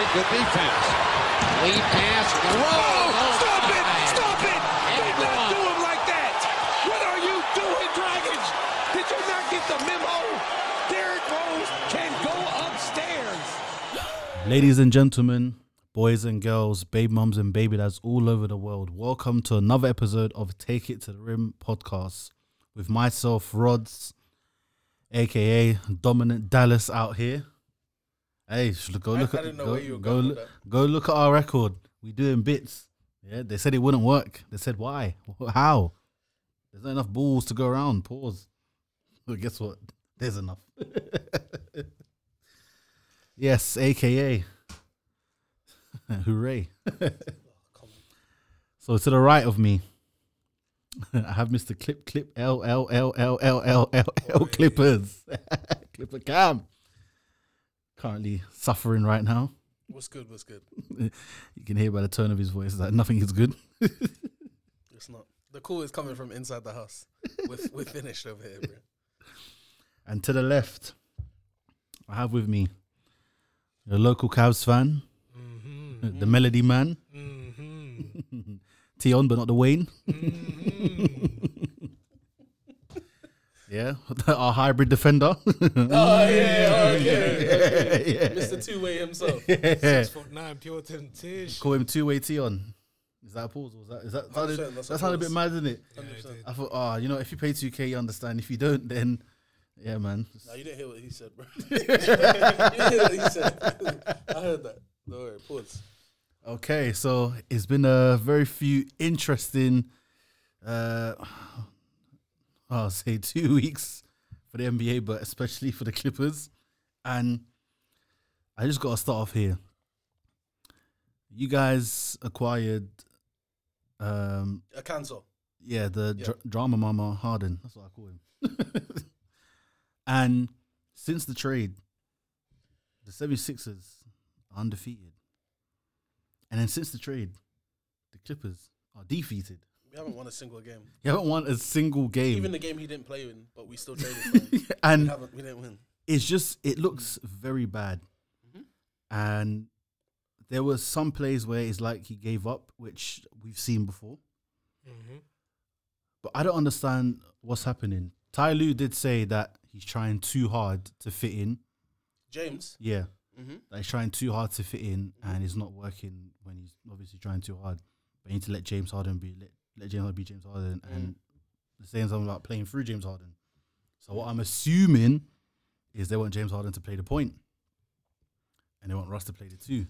Charlotte, good defense. Lead pass, throw. Oh, stop it! Stop it! And Do not one. do him like that! What are you doing, Dragons? Did you not get the memo? Derrick Rose can go upstairs. Ladies and gentlemen, boys and girls, baby mums and baby dads all over the world, welcome to another episode of Take It to the Rim podcast with myself, Rods, aka Dominant Dallas, out here. Hey, go look I at go, where you were go, look, go look at our record. We doing bits. Yeah, they said it wouldn't work. They said why? How? There's not enough balls to go around. Pause. Well, guess what? There's enough. yes, aka. Hooray. so to the right of me, I have Mr. Clip Clip L L L L L L L L Clippers. Clipper Cam. Currently suffering right now. What's good? What's good? You can hear by the tone of his voice that nothing is good. It's not. The call is coming from inside the house. We're, we're finished over here, bro. And to the left, I have with me the local Cavs fan, mm-hmm. the Melody man, mm-hmm. Teon, but not the Wayne. Mm-hmm. Yeah, our hybrid defender. Oh yeah, yeah, okay. yeah. Mr. Two Way himself. Yeah. foot nine, pure temptation. Call him two way Teon. Is that a pause? Was that is that sounded, 100% that's that a sounded a bit mad, isn't it? Yeah, I did. I thought, oh, you know, if you pay two K, you understand. If you don't, then yeah, man. No, you didn't hear what he said, bro. you didn't hear what he said. I heard that. Don't worry, pause. Okay, so it's been a very few interesting, uh, I'll say two weeks for the NBA, but especially for the Clippers. And I just got to start off here. You guys acquired, um, A cancel. yeah, the Yeah. dr- drama mama Harden. That's what I call him. and since the trade, the 76ers are undefeated. And then since the trade, the Clippers are defeated. We haven't won a single game. You haven't won a single game. Even the game he didn't play in, but we still traded for him. we and. We didn't win. it's just it looks very bad. Mm-hmm. And there was some plays where it's like he gave up, which we've seen before. Mm-hmm. But I don't understand what's happening. Ty Lue did say that he's trying too hard to fit in. James. Yeah. Mm-hmm. That he's trying too hard to fit in mm-hmm. and it's not working when he's obviously trying too hard. But you need to let James Harden be let, let James Harden be James Harden and saying something about playing through James Harden. So what I'm assuming is they want James Harden to play the point. And they want Russ to play the two.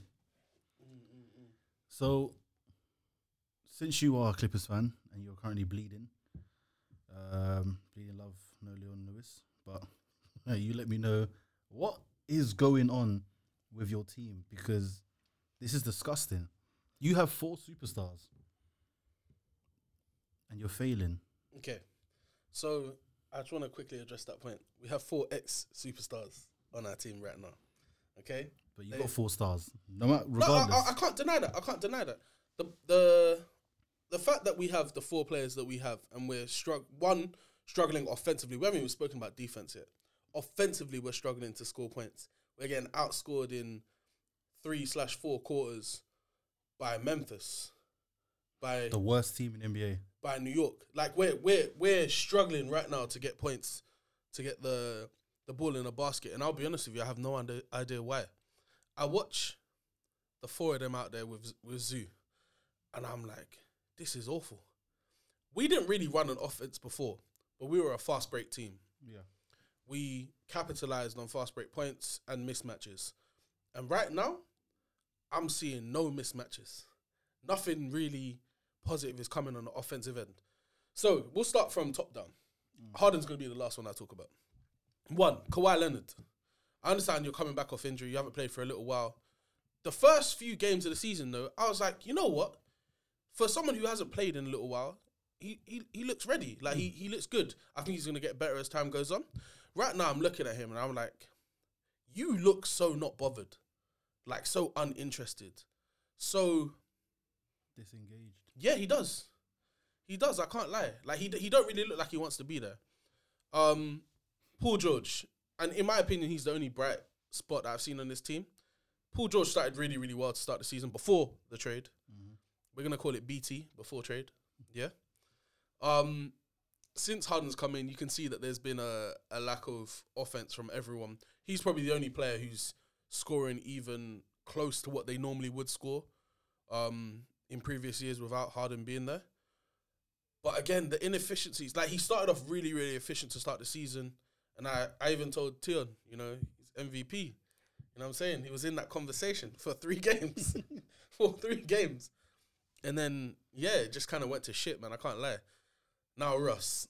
So since you are a Clippers fan and you're currently bleeding, um, bleeding love, no Leona Lewis, but you let me know what is going on with your team because this is disgusting. You have four superstars and you're failing. Okay. So I just want to quickly address that point. We have four ex superstars on our team right now. Okay. But you They- got four stars. No matter No, I. I, can't deny that. I can't deny that. The the the fact that we have the four players that we have and we're strugg one struggling offensively. We haven't even spoken about defense yet. Offensively, we're struggling to score points. We're getting outscored in three slash four quarters by Memphis, by the worst team in NBA. By New York. Like we're we're we're struggling right now to get points, to get the the ball in a basket. And I'll be honest with you, I have no under, idea why. I watch the four of them out there with with Zoo, and I'm like, this is awful. We didn't really run an offense before, but we were a fast break team. Yeah. We capitalized on fast break points and mismatches. And right now, I'm seeing no mismatches. Nothing really positive is coming on the offensive end. So we'll start from top down. Harden's going to be the last one I talk about. One, Kawhi Leonard. I understand you're coming back off injury. You haven't played for a little while. The first few games of the season, though, I was like, you know what? For someone who hasn't played in a little while, he he, he looks ready. Like he, he looks good. I think he's going to get better as time goes on. Right now, I'm looking at him and I'm like, you look so not bothered, like so uninterested, so Disengaged. Yeah, he does. He does. I can't lie. Like he he don't really look like he wants to be there. Um, Paul George, and in my opinion, he's the only bright spot that I've seen on this team. Paul George started really, really well to start the season before the trade. We're gonna call it BT before trade. Yeah. Um, since Harden's come in, you can see that there's been a, a lack of offense from everyone. He's probably the only player who's scoring even close to what they normally would score um, in previous years without Harden being there. But again, the inefficiencies, like he started off really, really efficient to start the season. And I, I even told Teon, you know, he's MVP. You know what I'm saying? He was in that conversation for three games. for three games. And then, yeah, it just kind of went to shit, man. I can't lie. Now, Russ.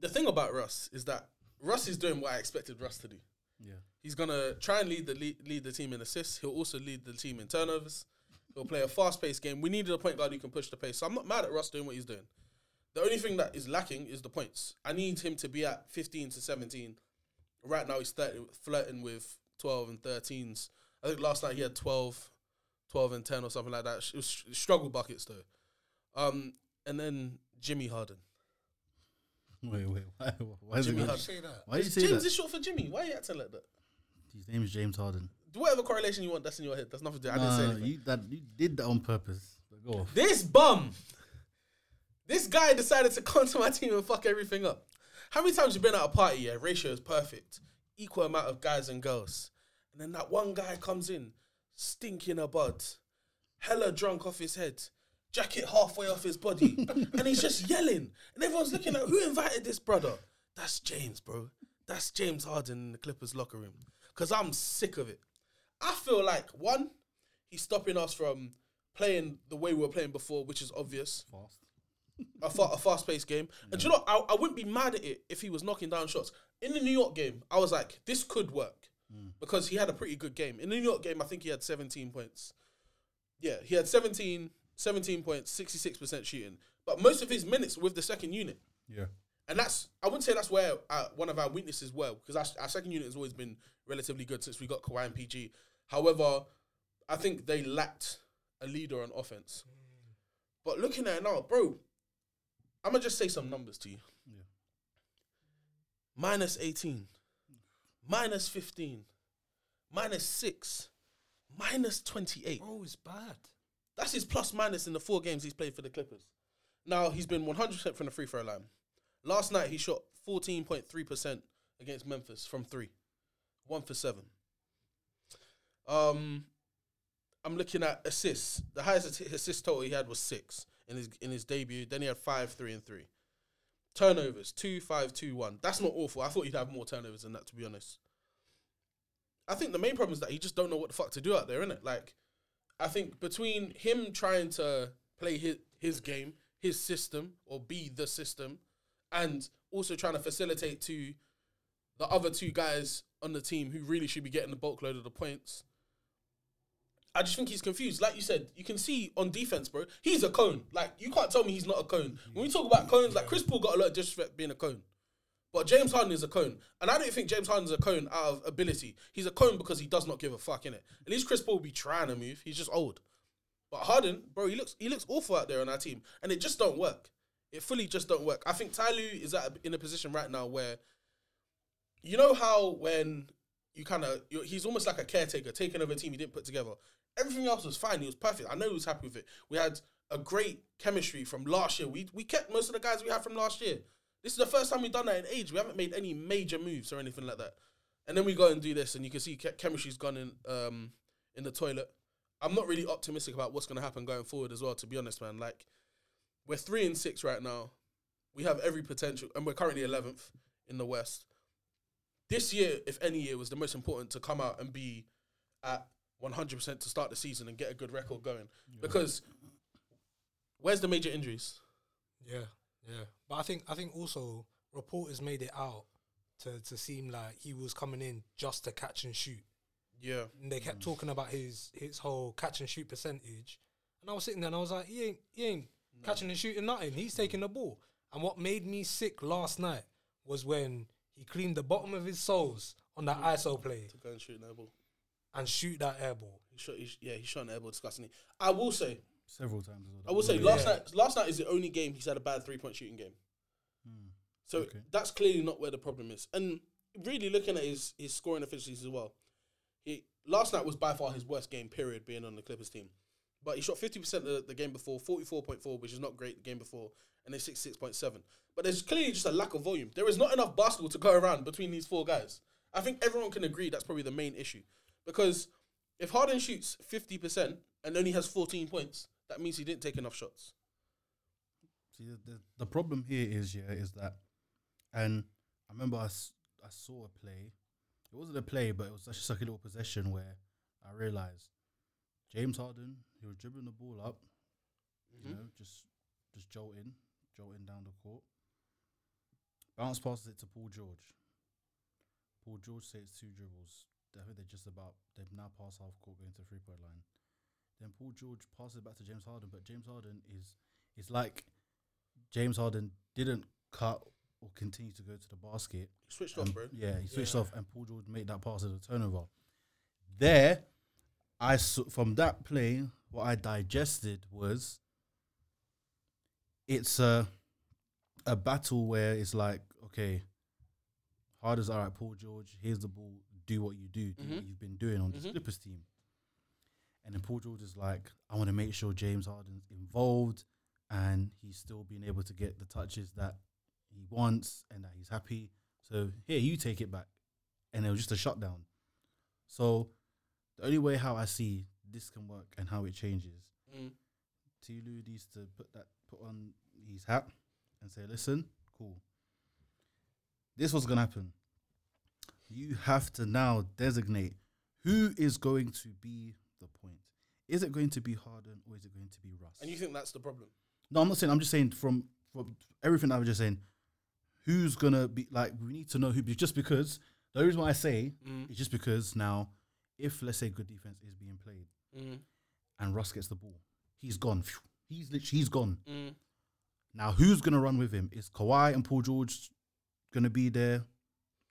The thing about Russ is that Russ is doing what I expected Russ to do. Yeah. He's gonna try and lead the lead, lead the team in assists. He'll also lead the team in turnovers. He'll play a fast paced game. We needed a point guard who can push the pace. So I'm not mad at Russ doing what he's doing. The only thing that is lacking is the points. I need him to be at 15 to 17. Right now he's 30, flirting with 12 and 13s. I think last night he had 12, 12 and 10 or something like that. It was struggle buckets though. Um, and then Jimmy Harden. Wait, wait. Why, why is it Jimmy Harden. Say that. Why you say James that? is short for Jimmy. Why are you acting like that? His name is James Harden. Do whatever correlation you want. That's in your head. That's nothing to do. I didn't say anything. you, that, you did that on purpose. But go off. This bum, this guy decided to come to my team and fuck everything up. How many times you been at a party? Yeah, ratio is perfect, equal amount of guys and girls, and then that one guy comes in, stinking a bud, hella drunk off his head, jacket halfway off his body, and he's just yelling, and everyone's looking at who invited this brother. That's James, bro. That's James Harden in the Clippers locker room. Cause I'm sick of it. I feel like one, he's stopping us from playing the way we were playing before, which is obvious. Fast. A, fa- a fast paced game. And do you know. I, I wouldn't be mad at it if he was knocking down shots. In the New York game, I was like, this could work because he had a pretty good game. In the New York game, I think he had 17 points. Yeah, he had 17, 17 points, 66% shooting. But most of his minutes were with the second unit. Yeah. And that's, I wouldn't say that's where uh, one of our weaknesses were, because our, our second unit has always been relatively good since we got Kawhi and PG. However, I think they lacked a leader on offense. But looking at it now, bro, I'm going to just say some numbers to you. Yeah. Minus 18, minus 15, minus 6, minus 28. Oh, it's bad. That's his plus minus in the four games he's played for the Clippers. Now he's been 100% from the free throw line. Last night he shot 14.3% against Memphis from three, one for seven. Um, I'm looking at assists. The highest assist total he had was six in his in his debut. Then he had five, three, and three. Turnovers two, five, two, one. That's not awful. I thought he'd have more turnovers than that, to be honest. I think the main problem is that he just don't know what the fuck to do out there, innit? Like, I think between him trying to play his his game, his system, or be the system, and also trying to facilitate to the other two guys on the team who really should be getting the bulk load of the points. I just think he's confused. Like you said, you can see on defense, bro. He's a cone. Like you can't tell me he's not a cone. When we talk about cones, like Chris Paul got a lot of disrespect being a cone. But James Harden is a cone. And I don't think James Harden's a cone out of ability. He's a cone because he does not give a fuck in it. At least Chris Paul will be trying to move. He's just old. But Harden, bro, he looks he looks awful out there on our team. And it just don't work. It fully just don't work. I think Ty Lue is at a, in a position right now where you know how when you kind of he's almost like a caretaker taking over a team he didn't put together. Everything else was fine. He was perfect. I know he was happy with it. We had a great chemistry from last year. We we kept most of the guys we had from last year. This is the first time we've done that in age. We haven't made any major moves or anything like that. And then we go and do this, and you can see chemistry's gone in um in the toilet. I'm not really optimistic about what's going to happen going forward as well. To be honest, man, like we're three and six right now. We have every potential, and we're currently 11th in the West. This year, if any year, was the most important to come out and be at 100% to start the season and get a good record going. Because where's the major injuries? Yeah, yeah. But I think I think also reporters made it out to to seem like he was coming in just to catch and shoot. Yeah, And they kept talking about his his whole catch and shoot percentage. And I was sitting there and I was like, he ain't he ain't catching and shooting nothing. He's taking the ball. And what made me sick last night was when he cleaned the bottom of his soles on that ISO play to go and shoot an ball. And shoot that air ball. He shot, he, sh- yeah, he shot an air ball disgustingly. I will say, Several times as well. I will say, Yeah. last night, last night is the only game he's had a bad three point shooting game. Hmm. So Okay. that's clearly not where the problem is. And really looking at his his scoring efficiencies as well, he last night was by far his worst game period being on the Clippers team. But he shot fifty percent the, the game before, forty four point four, which is not great the game before, and then sixty six point seven. But there's clearly just a lack of volume. There is not enough basketball to go around between these four guys. I think everyone can agree that's probably the main issue. Because if Harden shoots fifty percent and only has fourteen points, that means he didn't take enough shots. See, the, the, the problem here is, yeah, is that, and I remember I, s- I saw a play. It wasn't a play, but it was like a little possession where I realized James Harden, he was dribbling the ball up, you mm-hmm. know, just just jolting, jolting down the court. Bounce passes it to Paul George. Paul George takes two dribbles. I think they're just about they've now passed half court going to the three point line. Then Paul George passes it back to James Harden, but James Harden is it's like James Harden didn't cut or continue to go to the basket. He switched and- off, bro. Yeah, he switched Yeah. off, and Paul George made that pass as a turnover. There, I saw, from that play, what I digested was it's a a battle where it's like, okay, hard as all right, Paul George, here's the ball, do what you do, do what Mhm. you've been doing on this Mhm. Clippers team. And then Paul George is like, I want to make sure James Harden's involved and he's still being able to get the touches that he wants and that he's happy. So here, you take it back. And it was just a shutdown. So the only way how I see this can work and how it changes, Mm. Ty Lue needs to put that put on his hat and say, listen, cool. This was gonna happen. You have to now designate who is going to be the point. Is it going to be Harden or is it going to be Russ? And you think that's the problem? No, I'm not saying. I'm just saying from from everything I was just saying. Who's gonna be like? We need to know who. Just because the reason why I say Mm. is just because now, if let's say good defense is being played Mm. and Russ gets the ball, he's gone. He's literally he's gone. Mm. Now who's gonna run with him? Is Kawhi and Paul George gonna be there?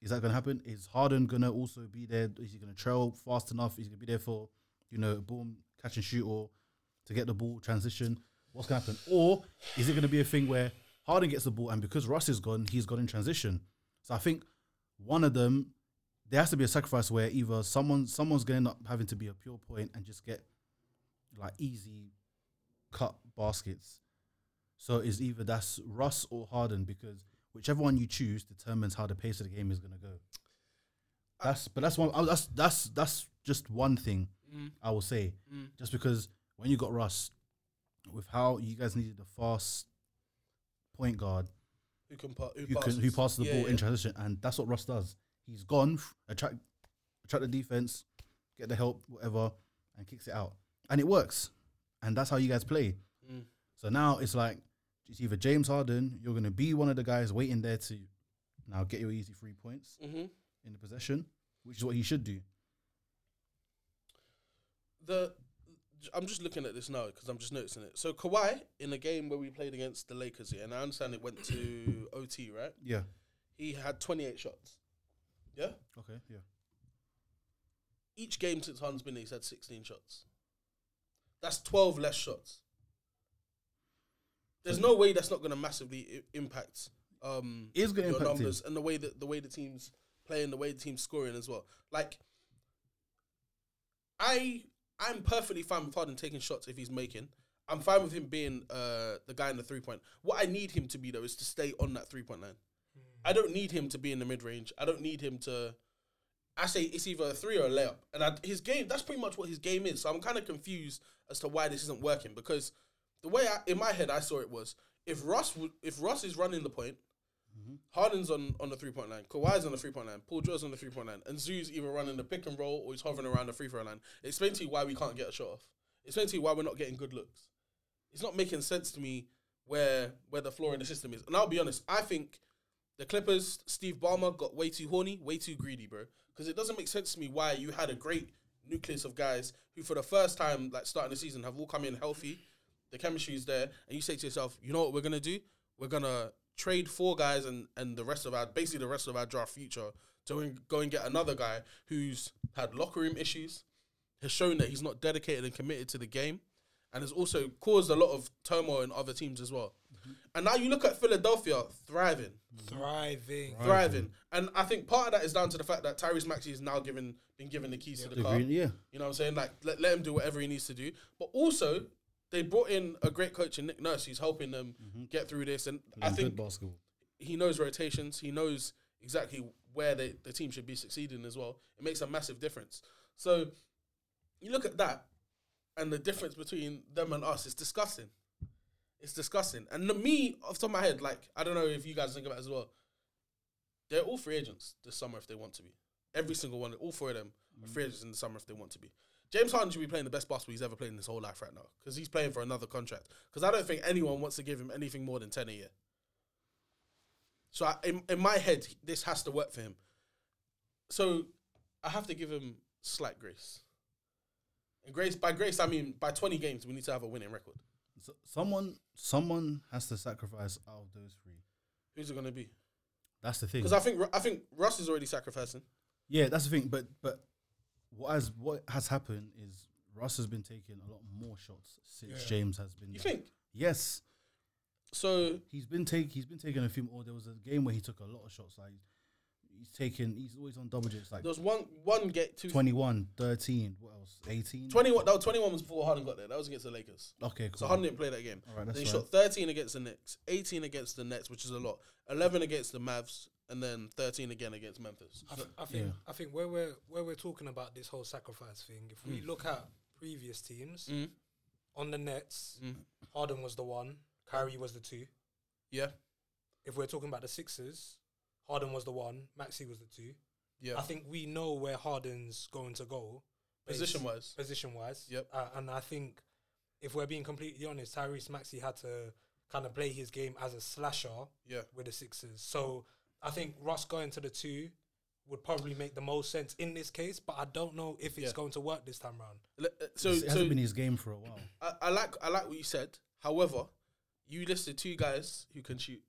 Is that gonna happen? Is Harden gonna also be there? Is he gonna trail fast enough? Is he gonna be there for you know boom catch and shoot or to get the ball transition? What's gonna happen? Or is it gonna be a thing where Harden gets the ball and because Russ is gone, he's gone in transition? So I think one of them there has to be a sacrifice where either someone someone's gonna end up having to be a pure point and just get like easy cut baskets. So it's either that's Russ or Harden because whichever one you choose determines how the pace of the game is going to go. That's but that's one. oh, That's that's that's just one thing Mm. I will say. Mm. Just because when you got Russ, with how you guys needed a fast point guard Who can pa- who, who passes? can who passes the Yeah, ball yeah. in transition, and that's what Russ does. He's gone, attract attract the defense, get the help, whatever, and kicks it out, and it works. And that's how you guys play. Mm. So now it's like it's either James Harden, you're gonna be one of the guys waiting there to now get your easy three points Mm-hmm. in the possession, which is what he should do. the I'm just looking at this now because I'm just noticing it. So Kawhi in a game where we played against the Lakers here, and I understand it went to OT, right? Yeah. He had 28 shots. Yeah. Okay. Yeah. Each game since Hans been there, he's had 16 shots. That's 12 less shots. There's no way that's not going to massively I- impact um, is gonna your impact him. numbers and the way that the way the team's playing, the way the team's scoring as well. Like, I I'm perfectly fine with Harden taking shots if he's making. I'm fine with him being uh, the guy in the three point. What I need him to be though is to stay on that three point line. I don't need him to be in the mid range. I don't need him to. I say it's either a three or a layup, and I, his game. That's pretty much what his game is. So I'm kind of confused as to why this isn't working because the way I, in my head I saw it was if Russ would, if Russ is running the point, mm-hmm. Harden's on, on the three point line, Kawhi's on the three point line, Paul George's on the three point line, and Zoo's either running the pick and roll or he's hovering around the free throw line. Explain to you why we can't get a shot off. Explain to you why we're not getting good looks. It's not making sense to me where where the floor in the system is. And I'll be honest, I think the Clippers, Steve Ballmer got way too horny, way too greedy, bro. Because it doesn't make sense to me why you had a great nucleus of guys who, for the first time, like starting the season, have all come in healthy. The chemistry is there, and you say to yourself, you know what we're gonna do? We're gonna trade four guys and and the rest of our basically the rest of our draft future to go and get another guy who's had locker room issues, has shown that he's not dedicated and committed to the game, and has also caused a lot of turmoil in other teams as well. Mm-hmm. And now you look at Philadelphia thriving, Thriving. thriving, and I think part of that is down to the fact that Tyrese Maxey is now given been given the keys to the The car. green- yeah. You know what I'm saying? Like let, let him do whatever he needs to do. But also they brought in a great coach in Nick Nurse. He's helping them get through this, and I think basketball. he knows rotations. He knows exactly where they, the team should be succeeding as well. It makes a massive difference. So you look at that, and the difference between them and us is disgusting. It's disgusting. And the, me, off the top of my head, like I don't know if you guys think about it as well. They're all free agents this summer if they want to be. Every single one, all four of them are free agents in the summer if they want to be. James Harden should be playing the best basketball he's ever played in his whole life right now because he's playing for another contract. Because I don't think anyone wants to give him anything more than ten a year. So I, in in my head, this has to work for him. So I have to give him slight grace. And grace by grace, I mean by twenty games, we need to have a winning record. So someone, someone has to sacrifice out of those three. Who's it going to be? That's the thing. Because I think I think Russ is already sacrificing. Yeah, that's the thing. But but what has what has happened is Russ has been taking a lot more shots since James has been. You there. think? Yes, So he's been take he's been taking a few more. There was a game where he took a lot of shots. Like he's taking, he's always on double digits. Like there was one one get two 21, 13, what else? 18? 21 that was 21 was before Harden got there. That was against the Lakers. Okay, cool. So Harden didn't play that game. All right, then that's he fine. shot 13 against the Knicks, 18 against the Nets, which is a lot. 11 against the Mavs, and then 13 again against Memphis. I, th- I think Yeah. I think where we're where we're talking about this whole sacrifice thing, if we look at previous teams Mm. on the Nets, Mm. Harden was the one, Kyrie was the two. Yeah, If we're talking about the Sixers, Harden was the one, Maxey was the two. yeah. I think we know where Harden's going to go, Position wise. position wise. Yep. Uh, and I think if we're being completely honest, Tyrese Maxey had to kind of play his game as a slasher Yeah. with the Sixers. So I think Russ going to the two would probably make the most sense in this case, but I don't know if it's Yeah. going to work this time round. Uh, So, it so hasn't been his game for a while. I, I like I like what you said. However, you listed two guys who can shoot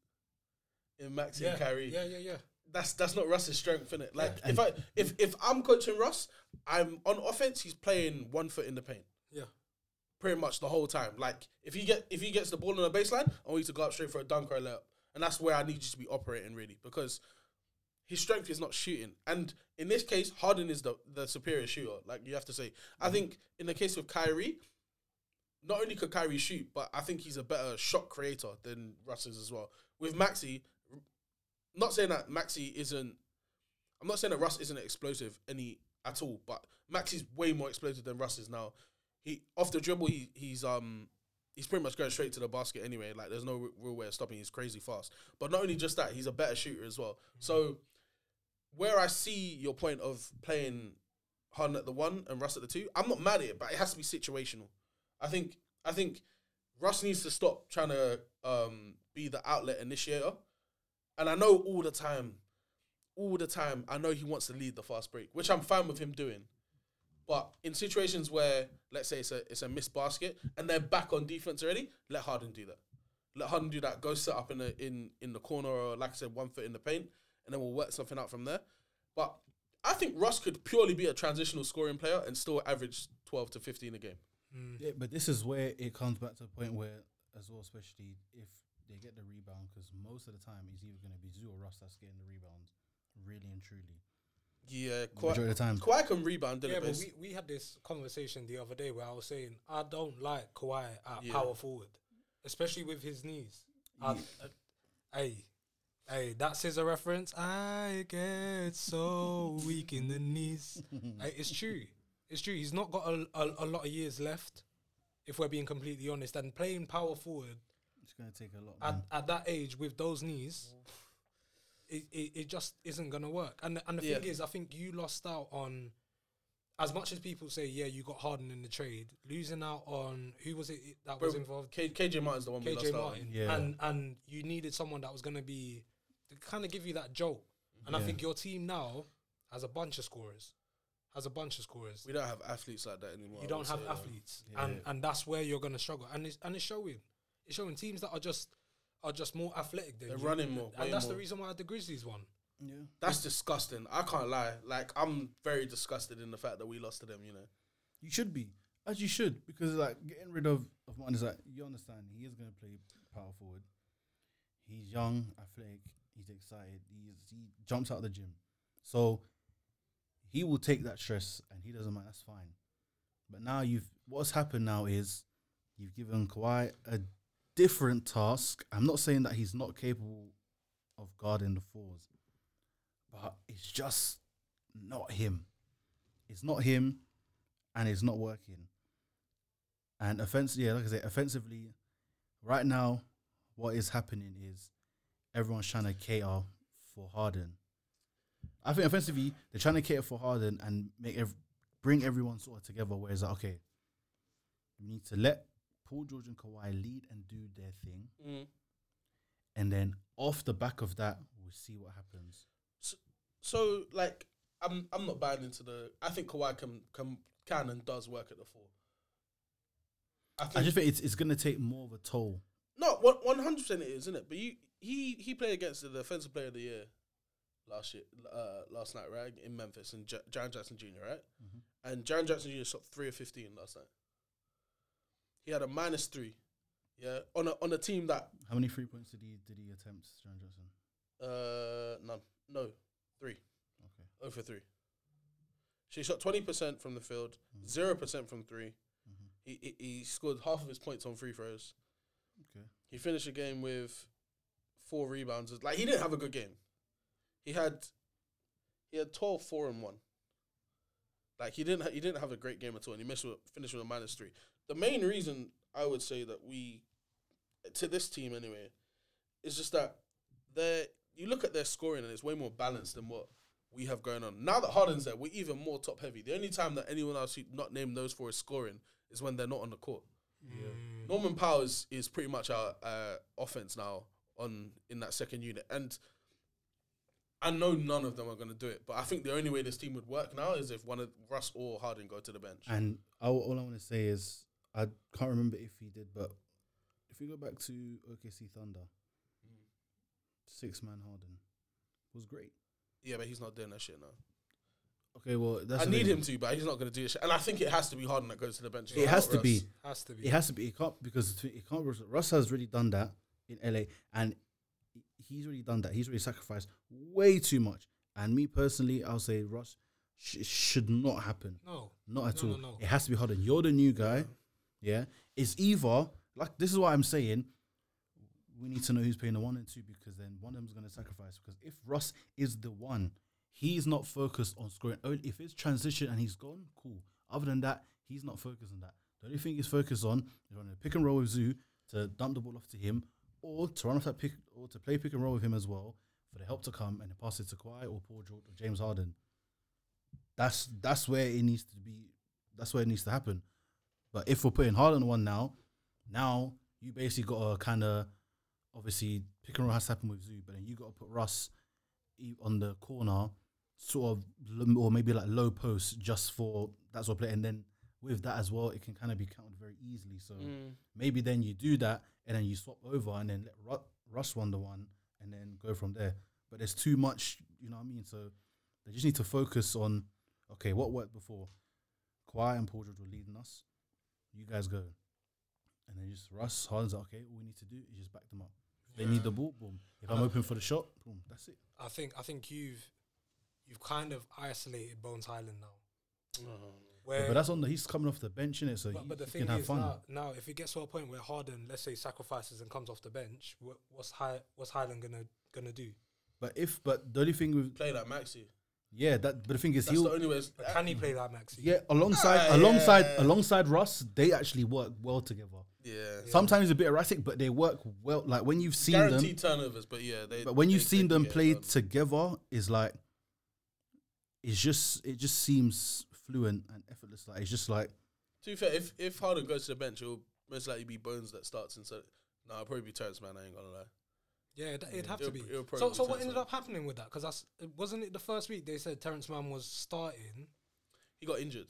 in Maxey and Kyrie. yeah, yeah, yeah. That's that's not Russ's strength, innit? Like Yeah. if I if if I'm coaching Russ, I'm on offense. He's playing one foot in the paint. Yeah. pretty much the whole time. Like if he get if he gets the ball on the baseline, I want you to go up straight for a dunk or a layup, and that's where I need you to be operating really because his strength is not shooting. And in this case, Harden is the the superior shooter. Like you have to say, I think in the case of Kyrie, not only could Kyrie shoot, but I think he's a better shot creator than Russ is as well. With Maxey, not saying that Maxey isn't. I'm not saying that Russ isn't explosive any at all, but Maxey's way more explosive than Russ is now. He off the dribble, he he's um he's pretty much going straight to the basket anyway. Like there's no real way of stopping. He's crazy fast. But not only just that, he's a better shooter as well. So where I see your point of playing Harden at the one and Russ at the two, I'm not mad at it, but it has to be situational. I think I think Russ needs to stop trying to um, be the outlet initiator. And I know all the time, all the time, I know he wants to lead the fast break, which I'm fine with him doing. But in situations where, let's say it's a it's a missed basket and they're back on defense already, let Harden do that. Let Harden do that. Go set up in the in in the corner or like I said, one foot in the paint, and then we'll work something out from there. But I think Russ could purely be a transitional scoring player and still average twelve to fifteen a game. Hmm. Yeah, but this is where it comes back to the point where, as well, especially if they get the rebound, because most of the time it's either going to be Zoo or Russ that's getting the rebounds, really and truly. Yeah, quite. Majority of the time. Kawhi can rebound, Yeah, but But we, we had this conversation the other day where I was saying I don't like Kawhi at Yeah. power forward, especially with his knees. I- I- uh, hey, hey, that scissor reference. I get so weak in the knees. Hey, it's true. It's true. He's not got a, a, a lot of years left, if we're being completely honest. And playing power forward It's going to take a lot. at, at that age with those knees, it, it, it just isn't gonna work. And the- and the thing is, I think you lost out on. As much as people say, yeah, you got Harden in the trade, losing out on who was it that was involved? K- KJ Martin's the one we lost KJ out on. Martin, Yeah. and and you needed someone that was gonna be to kind of give you that jolt. And I think your team now has a bunch of scorers, has a bunch of scorers. We don't have athletes like that anymore. You don't have say, athletes, Yeah. and and that's where you're gonna struggle. And it's and it's showing. It's showing teams that are just are just more athletic than They're you. running more, way and that's the more. reason why the Grizzlies won. Yeah. That's disgusting. I can't lie. Like I'm very disgusted in the fact that we lost to them. You know. You should be. As you should. Because, like, getting rid of, of Martin is like, you understand, he is going to play power forward. He's young, athletic. He's excited. He's, he jumps out of the gym, so he will take that stress, and he doesn't mind. That's fine. But now you've what's happened now is you've given Kawhi a different task. I'm not saying that he's not capable of guarding the fours, but it's just not him. It's not him, and it's not working. And offensively, yeah, like I said, offensively, right now, what is happening is everyone's trying to cater for Harden. I think offensively, they're trying to cater for Harden and make ev- bring everyone sort of together. Where it's like, okay, we need to let Paul George and Kawhi lead and do their thing, Mm. and then off the back of that, we'll see what happens. So like I'm I'm not buying into the. I think Kawhi can can can and does work at the four. I think I just think it's it's gonna take more of a toll. no one hundred percent it is, isn't it? But you he he played against the defensive player of the year last year, uh, last night, right in Memphis, and J- Jaren Jackson Jr. Right, and Jaren Jackson Jr. shot three of fifteen last night. He had a minus three, yeah, on a on a team that How many free points did he did he attempt, John Johnson? uh none, no, three. Okay. Oh for three. She shot twenty percent from the field, zero percent from 3 He, he he scored half of his points on free throws. Okay. He finished the game with four rebounds. Like he didn't have a good game. He had he had 12, 4 and one. Like he didn't ha- he didn't have a great game at all, and he missed with, finished with a minus three. The main reason I would say that we to this team anyway is just that they you look at their scoring and it's way more balanced than what we have going on. Now that Harden's there, we're even more top heavy. The only time that anyone else who not named those four is scoring is when they're not on the court. Norman Powell is pretty much our uh, offense now on in that second unit, and I know none of them are going to do it. But I think the only way this team would work now is if one of Russ or Harden go to the bench. And all, all I want to say is I can't remember if he did, but if we go back to OKC Thunder, six man Harden was great. Yeah, but he's not doing that shit now. Okay, well that's I need thing. him to, but he's not going to do it. And I think it has to be Harden that goes to the bench. It has to Russ. be. Has to be. It has to be. It can't because it's- it can't. Russ has already done that in LA, and he's already done that. He's already sacrificed way too much. And me personally, I'll say Russ sh- should not happen. No. Not at No, all. no, no. It has to be Harden. You're the new guy. Yeah. It's either like this is what I'm saying. We need to know who's playing the one and two because then one of them's gonna sacrifice. Because if Russ is the one, he's not focused on scoring. Only if it's transition and he's gone, cool. Other than that, he's not focused on that. The only thing he's focused on is running a pick and roll with Zoo to dump the ball off to him, or to run off that pick, or to play pick and roll with him as well for the help to come and pass it to Kawhi or Paul George or James Harden. That's that's where it needs to be. That's where it needs to happen. But if we're putting Harden one now, now you basically got to kind of obviously pick and roll has to happen with Zoo, but then you got to put Russ on the corner, sort of, or maybe like low post just for that sort of play, and then with that as well, it can kind of be counted very easily. So Mm. maybe then you do that, and then you swap over, and then let Ru- Russ run the one, and then go from there. But there's too much, you know what I mean? So they just need to focus on okay, what worked before? Kawhi and Paul George were leading us. You guys go. And then just Russ, Harden's like, okay, all we need to do is just back them up. If they need the ball, boom. If I'm open for the shot, boom, that's it. I think I think you've you've kind of isolated Bones Hyland now. Where Yeah, but that's on the he's coming off the bench, innit? So but, he, but the he thing can have is fun. now, now if it gets to a point where Harden, let's say, sacrifices and comes off the bench, what, what's High, what's Hyland gonna gonna do? But if but the only thing with Play like Maxey. Yeah, that but the thing is That's the he'll only way. But can he play like Maxey? yeah, alongside Ah, alongside yeah. alongside Russ, they actually work well together. Yeah. Sometimes it's a bit erratic, but they work well. Like when you've seen Guaranteed them, turnovers, but yeah, they. but when you've they- seen they them get it play done. together, is like it's just it just seems fluent and effortless. Like it's just like To be fair, if if Harden goes to the bench, it'll most likely be Bones that starts instead. No, it'll probably be Terrence Mann. I ain't gonna lie. Yeah, it, it'd have It'll- to be. it'll probably So, so what ended up happening with that? Because that's wasn't it the first week they said Terrence Mann was starting He got injured.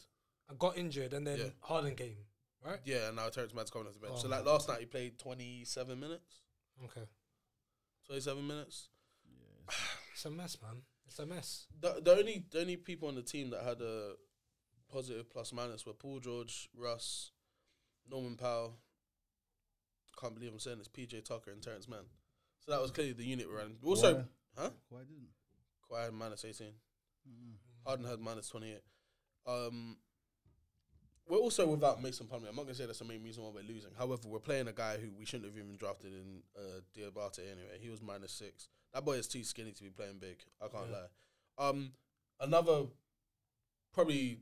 and got injured, and then Yeah. Harden came, right? Yeah, and now Terrence Mann's coming off the bench. Oh, so like man. last night, he played twenty seven minutes. Okay, Twenty seven minutes. it's a mess, man. It's a mess. The, the only the only people on the team that had a positive plus minus were Paul George, Russ, Norman Powell. Can't believe I'm saying this. PJ Tucker and Terrence Mann. So that was clearly the unit we're running. Also, Why? huh? Why didn't? Kawhi had minus 18. Harden had minus 28. Um, we're also without Mason Plumlee. I'm not going to say that's the main reason why we're losing. However, we're playing a guy who we shouldn't have even drafted in uh, Diabate anyway. He was minus six. That boy is too skinny to be playing big. I can't Yeah. lie. Um, another, probably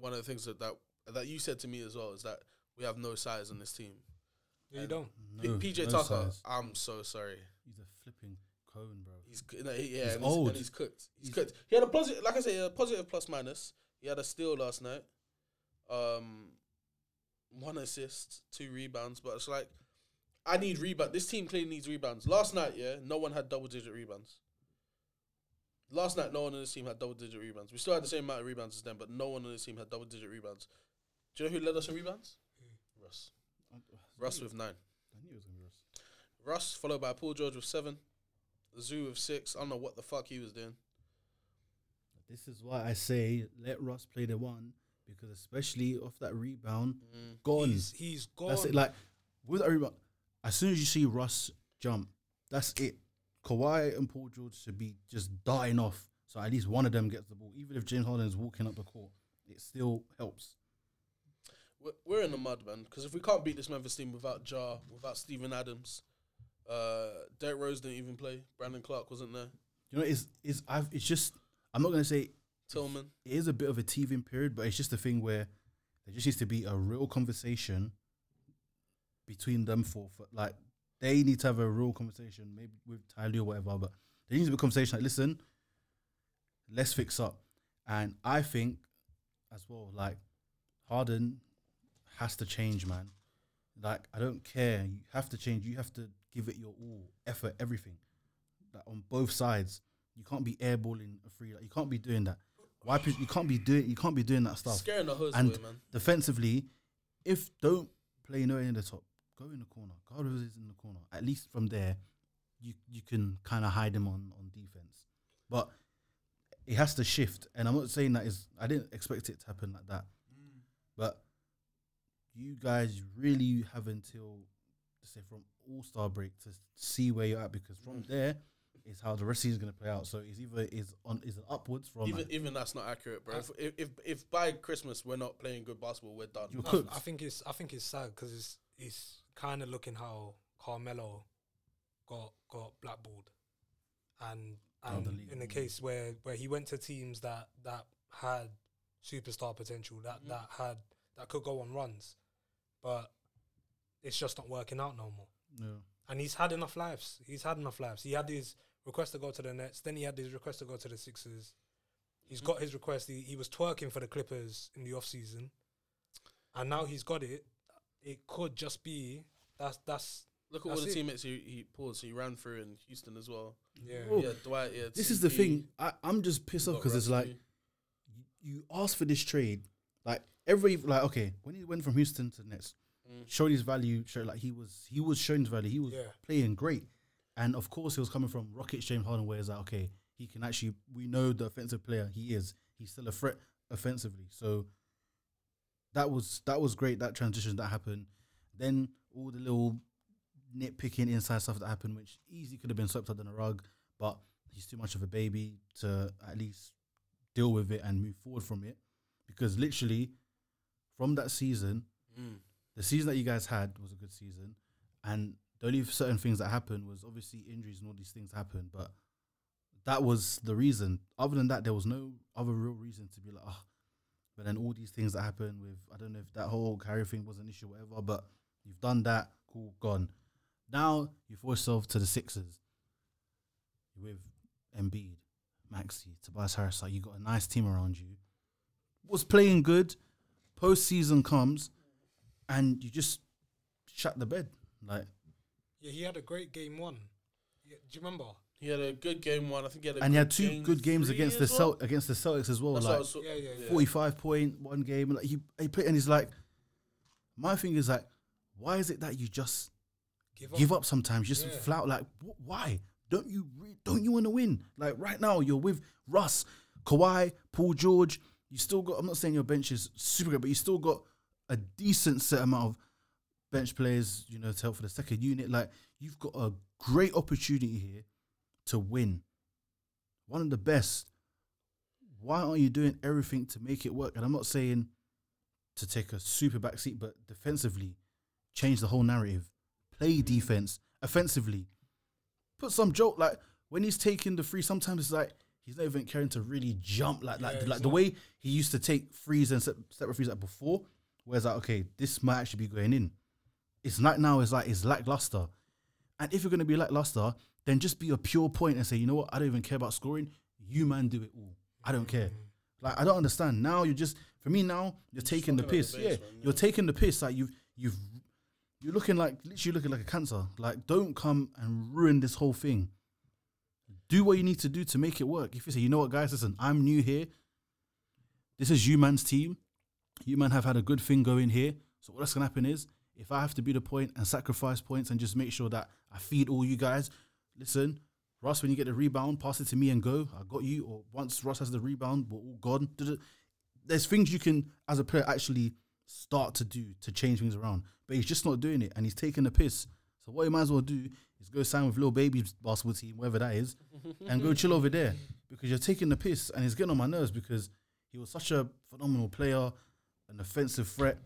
one of the things that, that that you said to me as well is that we have no size on this team. Yeah, you don't. No, PJ no Tucker, size. I'm so sorry. He's a flipping cone, bro. He's c- no, he- yeah, He's and old. and he's cooked. He's, He's- cooked. He had a positive, like I say, a positive plus minus. He had a steal last night, um, one assist, two rebounds. But it's like I need rebound. This team clearly needs rebounds. Last night, yeah, no one had double digit rebounds. Last night, no one on this team had double digit rebounds. We still had the same amount of rebounds as them, but no one on this team had double digit rebounds. Do you know who led us in rebounds? Russ. Russ with nine. I knew it was gonna be Russ. Russ, followed by Paul George with seven. Zoo with six. I don't know what the fuck he was doing. This is why I say let Russ play the one because especially off that rebound, Mm. gone. He's he's gone. That's it. Like with that rebound, as soon as you see Russ jump, that's it. Kawhi and Paul George should be just dying off. So at least one of them gets the ball. Even if James Harden is walking up the court, it still helps. We're- We're in the mud, man. Because if we can't beat this Memphis team without Jar, without Steven Adams, uh, Derrick Rose didn't even play. Brandon Clarke wasn't there. You know, it's it's I've it's just I'm not gonna say Tillman. it is a bit of a teething period, but it's just a thing where there just needs to be a real conversation between them four. For, like they need to have a real conversation, maybe with Tyler or whatever. But there needs to be a conversation. Like, listen, let's fix up. And I think as well, like Harden has to change, man. Like I don't care. You have to change. You have to give it your all, effort, everything. Like on both sides. You can't be airballing a free. Like, you can't be doing that. Why? You can't be doing. You can't be doing that stuff. Scaring the hose And away, man. defensively, if don't play no in the top, go in the corner. Guard who is in the corner. At least from there, you you can kind of hide them on on defense. But it has to shift, and I'm not saying that is. I didn't expect it to happen like that. Mm. But you guys really have until say from All Star break to see where you're at because from there is how the rest of the season is going to play out. So it's either is on is it upwards from Even even that's not accurate, bro. If, if if if by Christmas we're not playing good basketball, we're done. You're I, cooked. I think it's I think it's sad because it's it's kind of looking how Carmelo got got blackballed, and and the in the case where where he went to teams that that had superstar potential that Mm-hmm. that had that could go on runs, but it's just not working out no more. no. And he's had enough lives. He's had enough lives. He had his request to go to the Nets. Then he had his request to go to the Sixers. He's mm-hmm. got his request. He, he was twerking for the Clippers in the off season, and now he's got it. It could just be that's that's Look at all the it. teammates he he pulled. He ran through in Houston as well. yeah. Oh, Yeah, Dwight. Yeah, This is the thing. I, I'm just pissed off because it's like you, you asked for this trade, like every like okay when he went from Houston to the Nets, Mm. showed his value. Showed like he was he was showing his value. He was Yeah. playing great, and of course he was coming from Rockets James Harden, where it's like okay he can actually we know the offensive player he is. He's still a threat offensively. So that was that was great. That transition that happened. Then all the little nitpicking inside stuff that happened, which easily could have been swept under the rug, but he's too much of a baby to at least deal with it and move forward from it. Because literally, from that season, Mm. the season that you guys had was a good season, and the only certain things that happened was obviously injuries and all these things happened, but that was the reason. Other than that, there was no other real reason to be like, ah. But then all these things that happened with, I don't know if that whole Kyrie thing was an issue, or whatever. But you've done that, cool, gone. Now you force yourself to the Sixers with Embiid, Maxey, Tobias Harris. Like you got a nice team around you. Was playing good. Postseason comes, and you just shut the bed. Like Yeah, he had a great game one. Yeah, do you remember? He had a good game one. I think he had a and he had two game good games against the as well. Cel- against the Celtics as well. That's what I like was- Yeah, yeah, yeah. forty-five point one game. Like he he played, and he's like, my thing is like, why is it that you just Give up. give up sometimes? Just Yeah. flout. Like wh- why don't you re- don't you want to win? Like right now you're with Russ, Kawhi, Paul George. You still got. I'm not saying your bench is super good, but you still got a decent set amount of bench players, you know, to help for the second unit. Like you've got a great opportunity here to win. One of the best. Why aren't you doing everything to make it work? And I'm not saying to take a super back seat, but defensively, change the whole narrative. Play defense offensively. Put some joke like when he's taking the free. Sometimes it's like he's not even caring to really jump like Yeah, like like the way he used to take frees and step, step frees like before. Whereas like okay, this might actually be going in. It's like now it's like it's lackluster. And if you're gonna be lackluster, then just be a pure point and say, you know what, I don't even care about scoring. You man do it all. I don't care. Like I don't understand. Now you're just for me now you're taking the piss. the yeah, base, man, you're taking the piss. Like you've you've you're looking like literally looking like a cancer. Like don't come and ruin this whole thing. Do what you need to do to make it work. If you say, you know what, guys, listen, I'm new here. This is you man's team. You man have had a good thing going here. So what's gonna happen is if I have to be the point and sacrifice points and just make sure that I feed all you guys, listen, Russ, when you get the rebound, pass it to me and go. I got you. Or once Russ has the rebound, we're all gone. There's things you can, as a player, actually start to do to change things around. But he's just not doing it, and he's taking the piss. So what he might as well do is go sign with little baby's basketball team, whatever that is, and go chill over there because you're taking the piss, and it's getting on my nerves because he was such a phenomenal player, an offensive threat,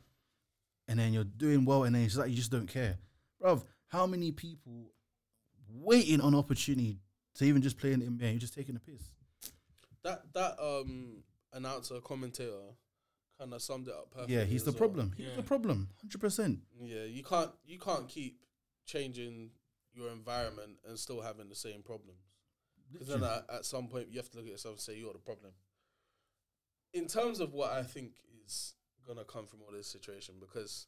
and then you're doing well, and then it's like you just don't care, bruv. How many people waiting on opportunity to even just play in the NBA? You're just taking the piss. That that um announcer commentator kind of summed it up perfectly. Yeah, he's the well. problem. He's Yeah. the problem, hundred percent. Yeah, you can't you can't keep changing your environment and still having the same problems. Because then at, at some point you have to look at yourself and say you're the problem. In terms of what I think is gonna come from all this situation, because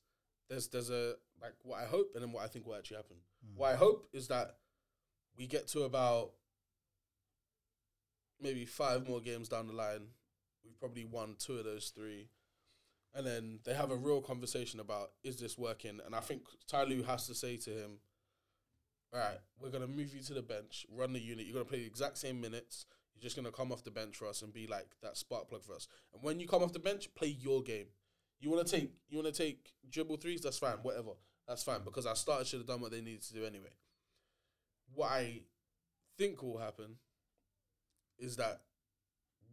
there's there's a like what I hope and then what I think will actually happen. Hmm. What I hope is that we get to about maybe five more games down the line. We've probably won two of those three. And then they have a mm. real conversation about is this working? And I think Ty Lue has to say to him, All right, we're gonna move you to the bench, run the unit, you're gonna play the exact same minutes, you're just gonna come off the bench for us and be like that spark plug for us. And when you come off the bench, play your game. You wanna take you wanna take dribble threes, that's fine, whatever. That's fine because our starters should have done what they needed to do anyway. What I think will happen is that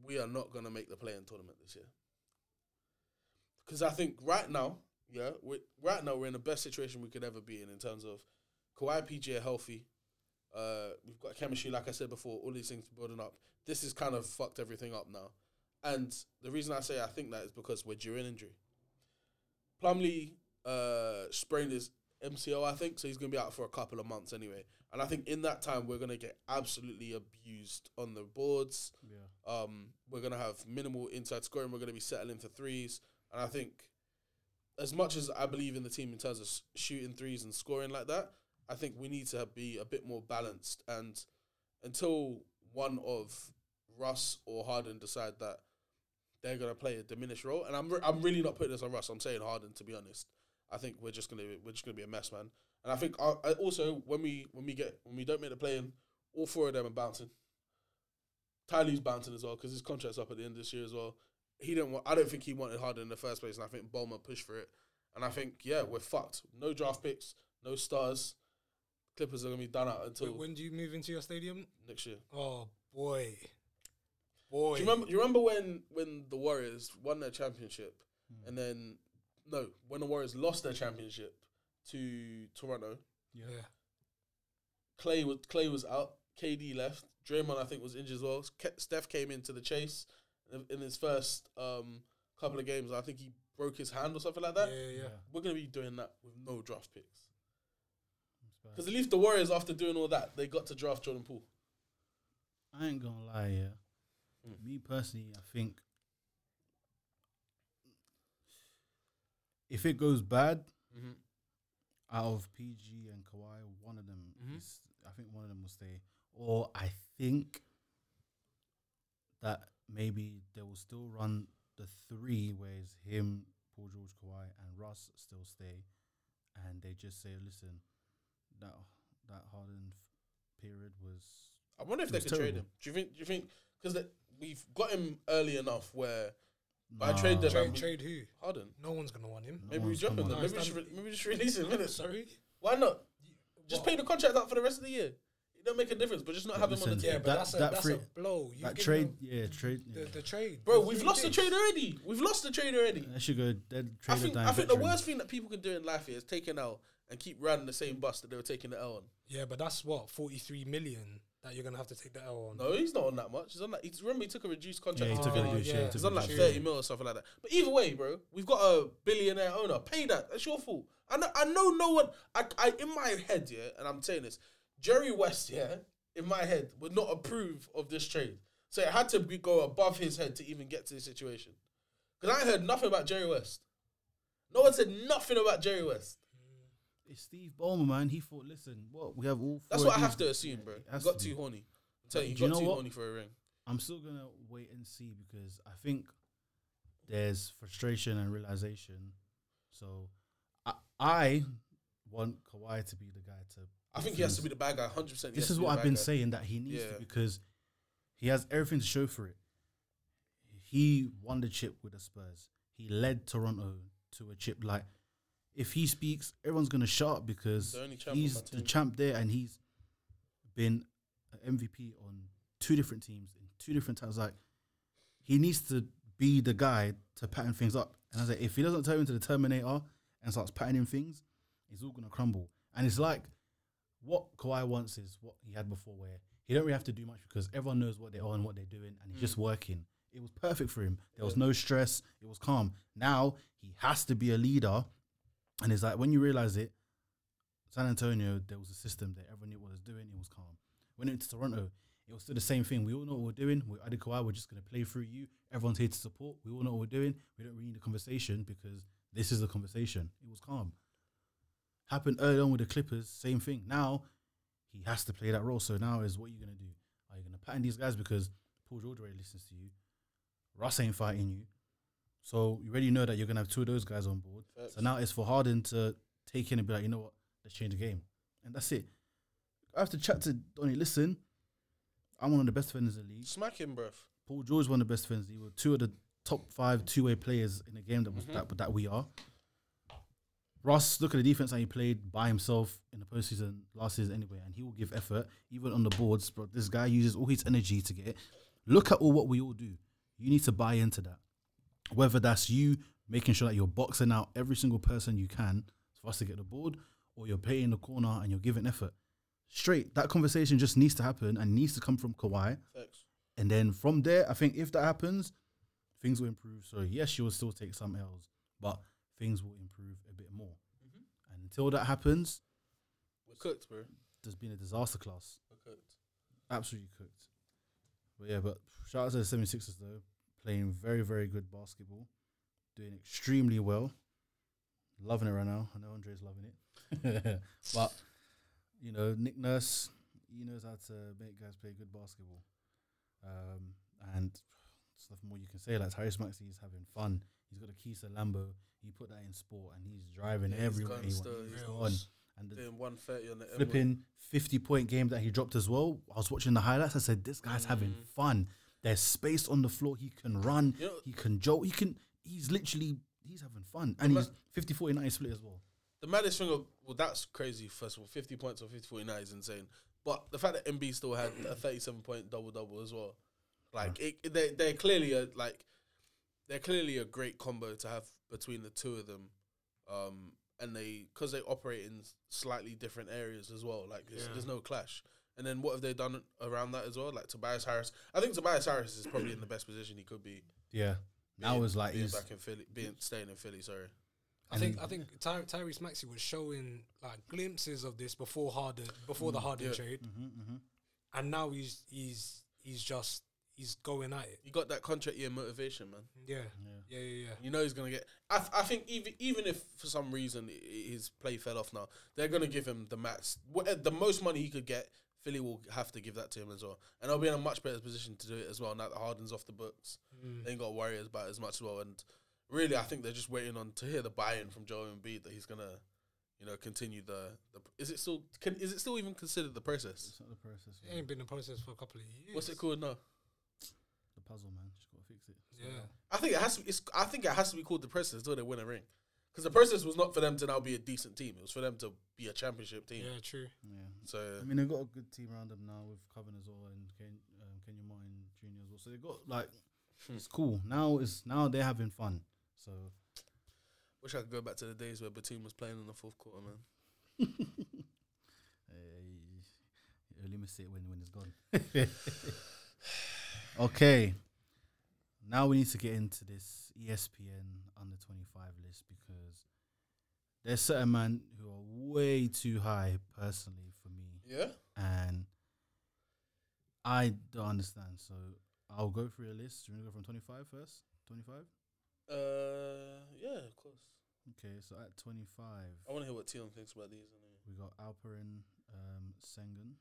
we are not going to make the play-in tournament this year. Because I think right now, yeah, we right now we're in the best situation we could ever be in in terms of Kawhi PG are healthy. Uh, we've got chemistry, like I said before. All these things building up. This has kind of fucked everything up now. And the reason I say I think that is because we're due an injury. Plumlee uh, sprained his MCL, I think, so he's going to be out for a couple of months anyway. And I think in that time we're going to get absolutely abused on the boards. Yeah. Um, we're gonna have minimal inside scoring. We're gonna be settling for threes, and I think, as much as I believe in the team in terms of shooting threes and scoring like that, I think we need to be a bit more balanced. And until one of Russ or Harden decide that they're gonna play a diminished role, and I'm re- I'm really not putting this on Russ. I'm saying Harden to be honest. I think we're just gonna we're just gonna be a mess, man. And I think uh, I also when we when we get when we don't make the play in, all four of them are bouncing. Ty Lue's bouncing as well because his contract's up at the end of this year as well. He didn't. Want, I don't think he wanted Harden in the first place, and I think Bowman pushed for it. And I think yeah, we're fucked. No draft picks, no stars. Clippers are gonna be done out until Wait, when do you move into your stadium? next year. Oh boy, boy. Do you remember? Do you remember when when the Warriors won their championship, hmm. and then no, when the Warriors lost their championship to Toronto, Yeah. Clay was Clay was out. KD left. Draymond, I think, was injured as well. Steph came into the chase in, in his first um, couple of games. I think he broke his hand or something like that. yeah, yeah. We're gonna be doing that with no draft picks. Because at least the Warriors, after doing all that, they got to draft Jordan Poole. I ain't gonna lie, yeah. Mm. Me personally, I think if it goes bad Mm-hmm. out of PG and Kawhi, one of them, Mhm. is, I think one of them will stay. Or I think that maybe they will still run the three, where it's him, Paul George, Kawhi, and Russ still stay, and they just say, listen, that that Harden f- period was I wonder if they was could trade him. Do you think? Do you think? Because we've got him early enough where By trade deadline, Trade, trade who? Harden. No one's gonna want him. Maybe we drop him. come Then. on. Maybe we No, should it's re- maybe we just release him. Innit? Sorry. Why not? Just What? pay the contract out for the rest of the year. It don't make a difference, but just not have him on the team. Yeah, but That- that's, a, that that's free- a blow. You That trade, him yeah, trade. the, Yeah. the trade, Bro, we've three lost the trade already. We've lost the trade already. That should go dead. I Trade think down I think the worst thing that people can do in life is take an L and keep running the same bus that they were taking the L on. Yeah, but that's what forty three million that you're gonna have to take the L on. No, he's not on that much. He's on that. He's remember he took a reduced contract. Yeah, he to took a oh, reduced, yeah, he took He's on like reduced. thirty mil or something like that. But either way, bro, we've got a billionaire owner. Pay that. That's your fault. I know. I know. No one. I, I in my head, yeah, and I'm saying this. Jerry West, yeah, in my head, would not approve of this trade. So it had to be, go above his head to even get to this situation. Because I heard nothing about Jerry West. No one said nothing about Jerry West. It's Steve Ballmer, man. He thought, listen, what we have all. That's what I have to assume, bro. It got to too horny. I'm telling you, you you got know too what? horny for a ring. I'm still gonna wait and see because I think there's frustration and realization. So I, I want Kawhi to be the guy to. I think he has to be the bad guy, hundred percent. This is what I've been saying that he needs Yeah. to because he has everything to show for it. He won the chip with the Spurs. He led Toronto to a chip. Like if he speaks, everyone's gonna shut up because The only champ on he's the champ there, and he's been an MVP on two different teams in two different times. Like he needs to be the guy to pattern things up. And I was like, if he doesn't turn into the Terminator and starts patterning things, it's all gonna crumble. And it's like what Kawhi wants is what he had before, where he don't really have to do much because everyone knows what they are and what they're doing, and he's just mm. working. It was perfect for him. There was no stress. It was calm. Now he has to be a leader, and it's like when you realize it, San Antonio there was a system that everyone knew what was doing. It was calm. When it went to Toronto, it was still the same thing. We all know what we're doing. We're Kawhi. We're just gonna play through you. Everyone's here to support. We all know what we're doing. We don't really need a conversation because this is the conversation. It was calm. Happened early on with the Clippers. Same thing. Now he has to play that role. So now is what are you gonna do? Are you gonna pattern these guys because Paul George already listens to you? Russ ain't fighting you. So you already know that you're gonna have two of those guys on board. So now it's for Harden to take in and be like, you know what, let's change the game, and that's it. I have to chat to Donny. Listen, I'm one of the best defenders in the league. Smack him, bruv. Paul George one of the best defenders. He the two of the top five two way players in the game that was Mm-hmm. that that we are. Russ, look at the defense that he played by himself in the postseason last season anyway, and he will give effort even on the boards. But this guy uses all his energy to get. it. Look at all what we all do. You need to buy into that. Whether that's you making sure that you're boxing out every single person you can for us to get the board, or you're playing in the corner and you're giving effort. Straight, that conversation just needs to happen and needs to come from Kawhi. Thanks. And then from there, I think if that happens, things will improve. So yes, you will still take some L's, but things will improve a bit more. And until that happens, We're cooked, bro. there's been a disaster class. We're cooked. Absolutely cooked. But yeah, but shout out to the 76ers though, playing very, very good basketball, doing extremely well. Loving it right now. I know Andre's loving it. but, you know, Nick Nurse, he knows how to make guys play good basketball. Um, and there's nothing more you can say. Like Tyrese Maxey is having fun. He's got a to Lambo. He put that in sport and he's driving Yeah, he's everywhere gone he wants. He's he's. And the, Doing 130 on the M1. flipping 50 point game that he dropped as well. I was watching the highlights. I said, this guy's having mm. fun. There's space on the floor. He can run. You know- he can jolt. He can, he's literally, he's having fun. And he's 50 49 split as well. The maddest thing, of, well, that's crazy. First of all, 50 points or 50 49 is insane. But the fact that MB still had a 37 point double double as well, like it, they they're clearly a like they're clearly a great combo to have between the two of them, um, and they because they operate in slightly different areas as well. Like there's, Yeah. there's no clash. And then what have they done around that as well? Like Tobias Harris, I think Tobias Harris is probably in the best position he could be. Yeah. Now being- it's like being he's, back in Philly, being staying in Philly. Sorry. I think I think Ty- Tyrese Maxey was showing like glimpses of this before Harden before the Harden yeah. trade, Mm-hmm, and now he's he's he's just he's going at it. You got that contract year motivation, man. Yeah, yeah, yeah, yeah. yeah. You know he's gonna get. I, th- I think even even if for some reason his play fell off now, they're gonna give him the max, what, eh, the most money he could get. Philly will have to give that to him as well, and they'll be in a much better position to do it as well. Now that Harden's off the books, mm. they ain't got to worry about it as much as well. And really, I think they're just waiting on to hear the buy-in from Joel Embiid that he's gonna, you know, continue the. the is it still? Can, is it still even considered the process? It's not the process. It ain't been a process for a couple of years. What's it called now? The puzzle, man. Just got to fix it. So, Yeah. I think it has to. Be, it's, I think it has to be called the process until they win a ring. Because the process was not for them to now be a decent team. It was for them to be a championship team. Yeah, true. yeah. So I mean, they've got a good team around them now with Coven as well and Ken, um, Kenyon Martin Jr. as well. So they've got like it's cool. Now is now they're having fun. So wish I could go back to the days where Batum was playing in the fourth quarter, man. uh, you only miss it when when it's gone. okay, now we need to get into this ESPN under twenty five list because there's certain men who are way too high personally for me. Yeah. and I don't understand. So I'll go through a list. Do you want to go from 25 first? 25? Uh, yeah, of course. Okay, so at 25, I want to hear what Teon thinks about these. We got Alperen um, Sengun.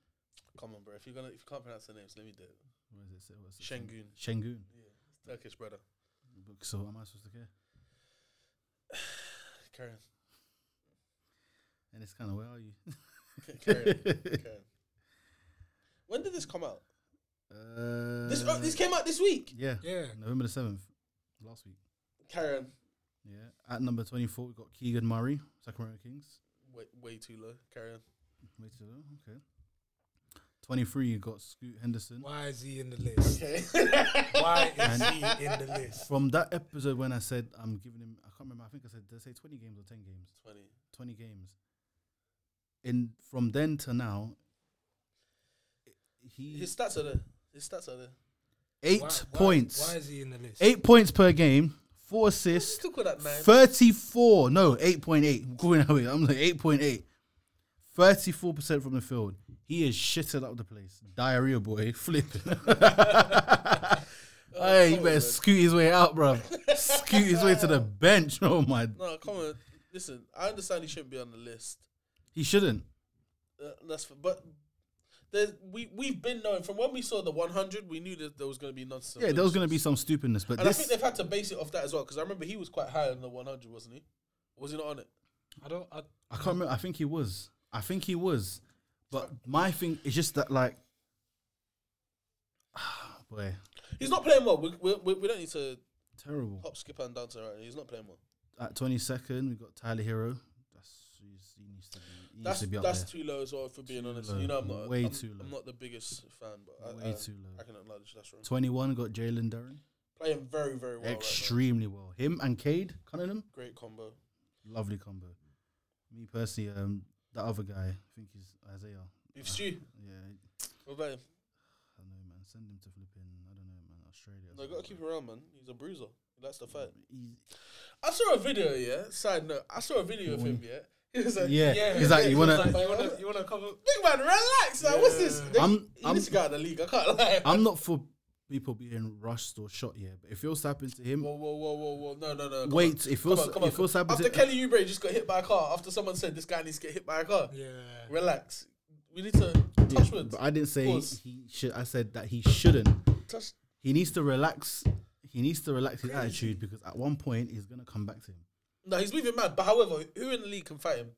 Come on, bro. If you're gonna, if you can't pronounce the names, let me do it. What is it? say- What's it? Shengun. Shengun. Yeah, Turkish brother. So am I supposed to care? Karen. And it's kind of, where are you? Karen. Karen. When did this come out? Uh, This oh, this came out this week. Yeah. Yeah. November the 7th. Last week. Karen. Yeah. At number 24, we got Keegan Murray, Sacramento Kings. Way, way too low. Karen. Wait till okay. 23, you got Scoot Henderson. Why is he in the list? Okay. Why is And- he in the list? From that episode when I said I'm giving him, I can't remember. I think I said did I say 20 games or 10 games? Twenty. 20 games. In from then to now, he His stats are there. His stats are there. eight Why- why- points, Why is he in the list? eight points per game, four assists, Still call that nine. 34. No, 8.8. Going away. I'm like 8.8. 34% from the field. He is shitting up the place. Diarrhea boy, flipping. hey, you better scoot his way out, bro. Scoot his way to the bench. Oh my, No, come on. Listen, I understand he shouldn't be on the list. he shouldn't. Uh, that's f- but there's we we've been knowing from when we saw the 100, we knew that there was going to be nonsense. Yeah, there was going to be some stupidness, but and I think they've had to base it off that as well because I remember he was quite high on the 100, wasn't he? Was he not on it? I don't. I, I can't remember. I think he was. I think he was. But my thing is just that, like, boy, He's not playing well. We, we, we, we don't need to terrible. hop, skip, and to right. He's not playing well. At 22nd, we got Tyler Herro. That's he's, he needs to be. He That's needs to be up that's there. too low as well. For being Too honest, low. you know, I'm not Way I'm, too low. I'm not the biggest fan, but I, Way I, too low. I can acknowledge that's wrong. 21 got Jalen Duren. Playing very very well. Extremely well. Him and Cade Cunningham, Great combo. lovely combo. Me personally, um, that other guy, I think he's Isaiah. Beef stew. Uh, yeah, What about him? I don't know, man. Send him to flipping. I don't know, man. Australia. No, gotta keep him around, man. He's a bruiser. He likes to fight. I saw a video, yeah. Side note, I saw a video of him, yeah. He was like, Yeah, yeah, he's like, you wanna- like, you wanna, you wanna cover? big man, relax. Like, what's this? Yeah. They- I'm- I'm- go out of the league. I can't lie. I'm not for people being rushed or shot yet, but if it was to happen to him, Whoa, whoa, whoa, whoa, whoa! No, no, no. come wait. on. If it Come on, come on. if it was to happen After to Kelly Oubre just got hit by a car, after someone said this guy needs to get hit by a car, Yeah. relax. We need to Yeah, touch words. but I didn't say Pause. he should. I said that he shouldn't. Touch. He needs to relax. He needs to relax his attitude because at one point he's gonna come back to him. No, he's moving mad. But however, who in the league can fight him?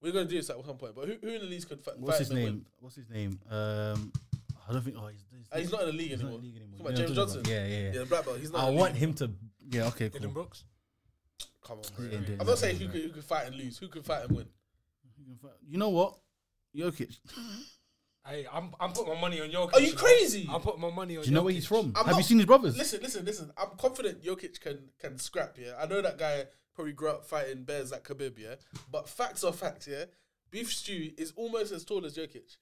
We're gonna do this at some point. But who, who in the league can fight, What's his him name? win? What's his name? Um, I don't think. Oh, he's, he's, Uh, he's not in the league anymore. in the league anymore. Come on, You James I'm talking Johnson. about? Yeah, yeah. Yeah, yeah. the black belt. He's not. I in the want league him to. Yeah. Okay. Dillon Cool. Brooks. Come on, bro. ain't I'm that, not saying who bro. could, who could fight and lose. Who could fight and win? You know what? Jokic. Hey, I'm I'm putting my money on Jokic. Are you crazy? I'm putting my money on. Do you know where Jokic. he's from? I'm Have you not- seen his brothers? Listen, listen, listen. I'm confident Jokic can can scrap. Yeah, I know that guy probably grew up fighting bears like Khabib. Yeah, but facts are facts. Yeah, Beef Stew is almost as tall as Jokic,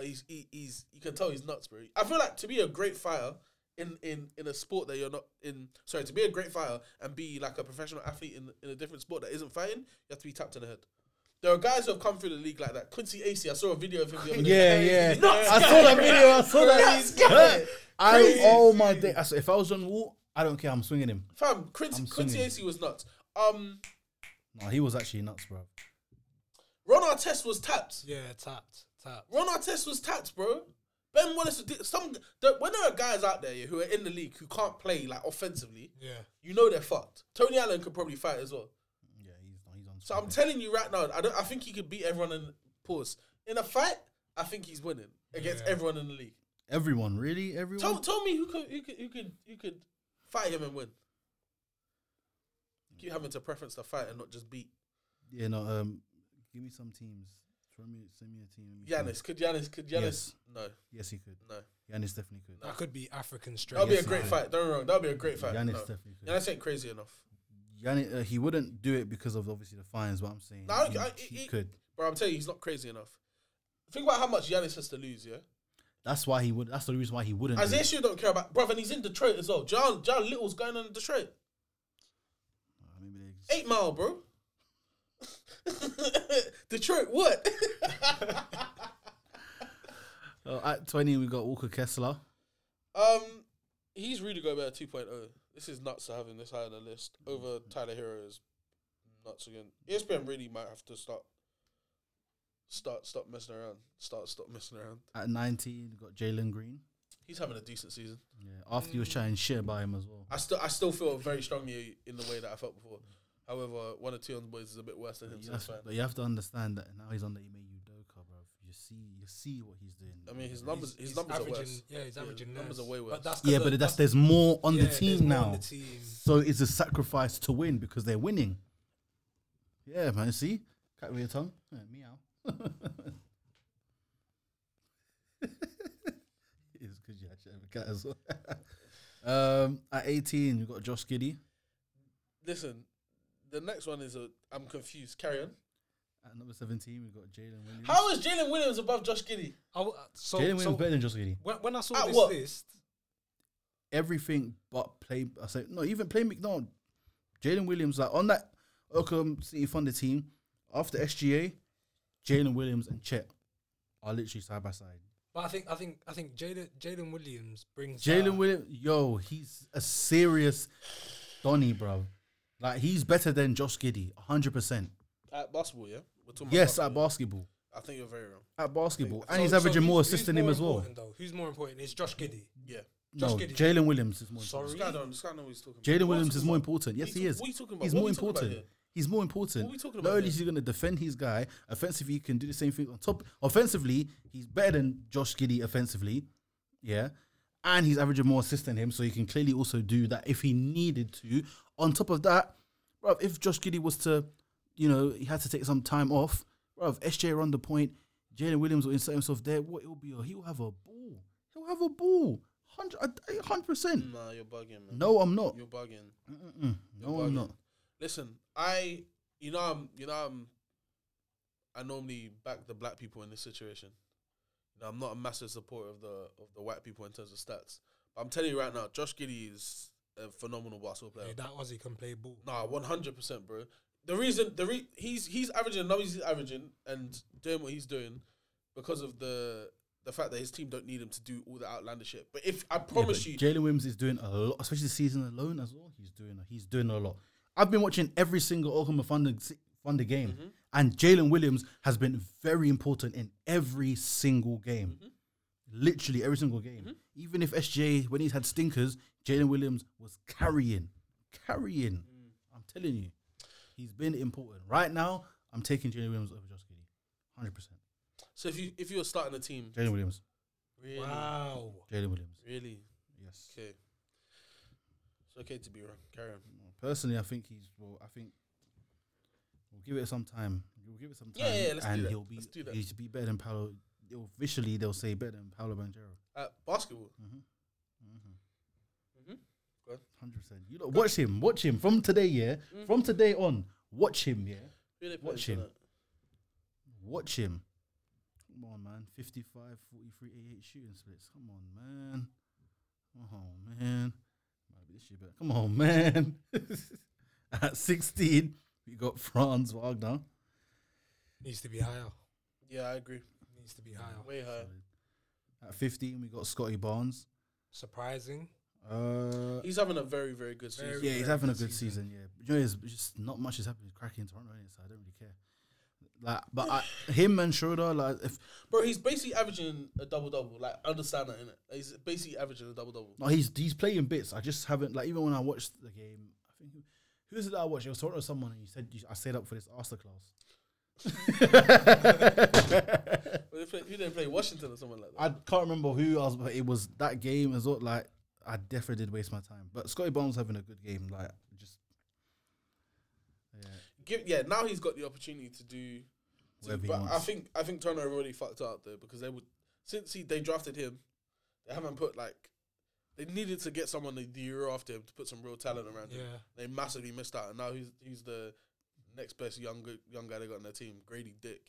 but he's he, he's you can tell he's nuts, bro. I feel like to be a great fighter in in in a sport that you're not in. Sorry, to be a great fighter and be like a professional athlete in in a different sport that isn't fighting, you have to be tapped in the head. There are guys who have come through the league like that. Quincy Acy, I saw a video of him the other day. Yeah, yeah. Nuts I guy. saw that video. I saw Nuts guy. that. I, Crazy. oh my day! I said, if I was on wall, I don't care. I'm swinging him. Fam, Quincy, I'm Quincy swinging. Acy was nuts. Um, No, he was actually nuts, bro. Ron Artest was tapped. Yeah, tapped, tapped. Ron Artest was tapped, bro. Ben Wallace, some the, when there are guys out there yeah, who are in the league who can't play like offensively, Yeah. you know they're fucked. Tony Allen could probably fight as well. Yeah, he's he's on. So I'm something. telling you right now, I don't. I think he could beat everyone in pause in a fight. I think he's winning against Yeah. everyone in the league. everyone, really, everyone. Tell, tell me who could who could who could who could Fight him and win. Keep having to preference the fight and not just beat. Yeah, no. Um, give me some teams. Throw me, send me a team. let. Giannis, could Giannis, could Giannis? Yes. No, Yes, he could. no. Giannis definitely could. That could be African straight. That'll be a great fight. Don't get me wrong. That'll be a great fight. Giannis no. definitely could. Giannis ain't crazy enough. Giannis, uh, he wouldn't do it because of obviously the fines. What I'm saying, No, he, I- he he- could. But I'm telling you, he's not crazy enough. Think about how much Giannis has to lose, yeah? That's why he would. That's the reason why he wouldn't. do Isaiah it. Don't care about, brother, and he's in Detroit as well. John, John Little's going on in Detroit. Uh, maybe Eight mile, bro. Detroit, what? Uh, at 20, we got Walker Kessler. um, he's really going better 2.0. This is nuts to having this high on the list over Tyler Herro is nuts again. ESPN really might have to start, start, stop messing around. Start, stop messing around. At 19, we got Jalen Green. He's having a decent season. Yeah, after he was chatting shit about him as well. I still, I still feel very strongly in the way that I felt before. However, one of two on the boys is a bit worse than him. But So you, it's have, fine. but you have to understand that now he's on the Ime Udoka, bro. You see, you see what he's doing. I mean, his He's- numbers, his he's numbers are averaging, worse. Yeah, he's averaging numbers less. are way worse. But that's yeah, 'cause but that's there's more on yeah, the there's team more on now. the team. So it's a sacrifice to win because they're winning. Yeah, man. See, cat with your tongue. Yeah, meow. it's because you actually have a cat as well. um, at 18, we got Josh Giddey. Listen, the next one is a. I'm confused. Carry on. At number 17, we've got Jalen Williams. How is Jalen Williams above Josh Giddey? I w- uh, so, Jalen Williams so better than Josh Giddey. when, when I saw At this what? list, Everything but play. I say no, even play McDonald. Jalen Williams, like on that Oklahoma City Thunder team after SGA, Jalen Williams and Chet are literally side by side. but I think I think I think Jalen Jalen Williams brings Jalen uh, Williams, yo, he's a serious Donny, bro. Like he's better than Josh Giddey, hundred percent. At basketball, yeah. We're talking about Yes, at basketball. basketball, I think you're very wrong. at basketball, and So- he's so averaging who's- more who's assists than him more as well. important, Though? Who's more important? It's Josh Giddey. Yeah. Josh No, Giddey. Jalen Williams is more. Sorry? Important. This guy don't. This guy know what he's talking about. Jalen What Williams is more important. Yes, are he is. What are you talking about? He's What more we talking about important. here? He's more important. What are we talking about Not only here? is he going to defend his guy, offensively he can do the same thing on top. Offensively, he's better than Josh Giddey offensively, yeah, and he's averaging more assists than him, so he can clearly also do that if he needed to. On top of that, bro, if Josh Giddey was to, you know, he had to take some time off, bro, if SJ run the point, Jalen Williams will insert himself there. What it'll be, he'll have a ball. He'll have a ball, hundred, hundred percent. Nah, you're bugging, man. No, I'm not. you're bugging. You're No, I'm not. Listen, I, you know, I'm, you know, I'm, I normally back the black people in this situation. You know, I'm not a massive supporter of the of the white people in terms of stats. But I'm telling you right now, Josh Giddey is a phenomenal basketball player. Hey, that Aussie can play ball. Nah, one hundred percent, bro. The reason the re- he's he's averaging, no, he's averaging and doing what he's doing because of the the fact that his team don't need him to do all the outlandish shit. But if I promise but you, Jalen Williams is doing a lot, especially the season alone as well. He's doing he's doing a lot. I've been watching every single Oklahoma Thunder Thunder game, Mm-hmm. and Jalen Williams has been very important in every single game. Mm-hmm. Literally every single game. Even if SJ when he's had stinkers, Jalen Williams was carrying, carrying. Mm. I'm telling you, he's been important. Right now, I'm taking Jalen Williams over Josh Giddey, hundred percent. so if you if you were starting a team, Jalen Williams, really, Wow. Jalen Williams. really, Yes. okay, it's okay to be wrong. Carry on. Personally, I think he's. Well, I think we'll give it some time. We'll give it some time. Yeah, yeah, let's do and that. he'll be. Let's do that. He should be better than Paolo. Officially, they'll say better than Paolo Banchero. At basketball, mm-hmm. Mm-hmm. Mm-hmm. Hundred percent. You know, watch him. Watch him from today. Yeah, Mm. from today on. Watch him. Yeah, Watch him. watch him. Come on, man. 55, 43, 88 shooting splits. Come on, man. Oh man. Might be this year, but come on, man. At 16, we got Franz Wagner. Needs to be higher. Yeah, I agree. Needs to be higher. Way higher. At 15, we got Scottie Barnes. Surprising. Uh, He's having a very very good season. Very yeah, he's very having a good good season. Yeah, but you know, it's just not much is happening. Cracking Toronto, innit? so I don't really care. Like, but I, him and Schroeder, like, if Bro, he's basically averaging a double double. Like, understand that, innit? He's basically averaging a double double. no, he's he's playing bits. I just haven't like even when I watched the game. I think who, who is it that I watched? I was talking to someone and you said you, I stayed up for this Arsenal class. They play- who didn't play Washington or something like that? I can't remember who else, but it was that game as well. Like I definitely did waste my time. But Scottie Barnes having a good game, like just yeah. Give, yeah, now he's got the opportunity to do. To, Whatever he but I wants. think I think Turner already fucked up though because they would since he they drafted him, they haven't put like they needed to get someone the, the year after him to put some real talent around him. Yeah. They massively missed out, and now he's he's the next best young young guy they got on their team, Grady Dick.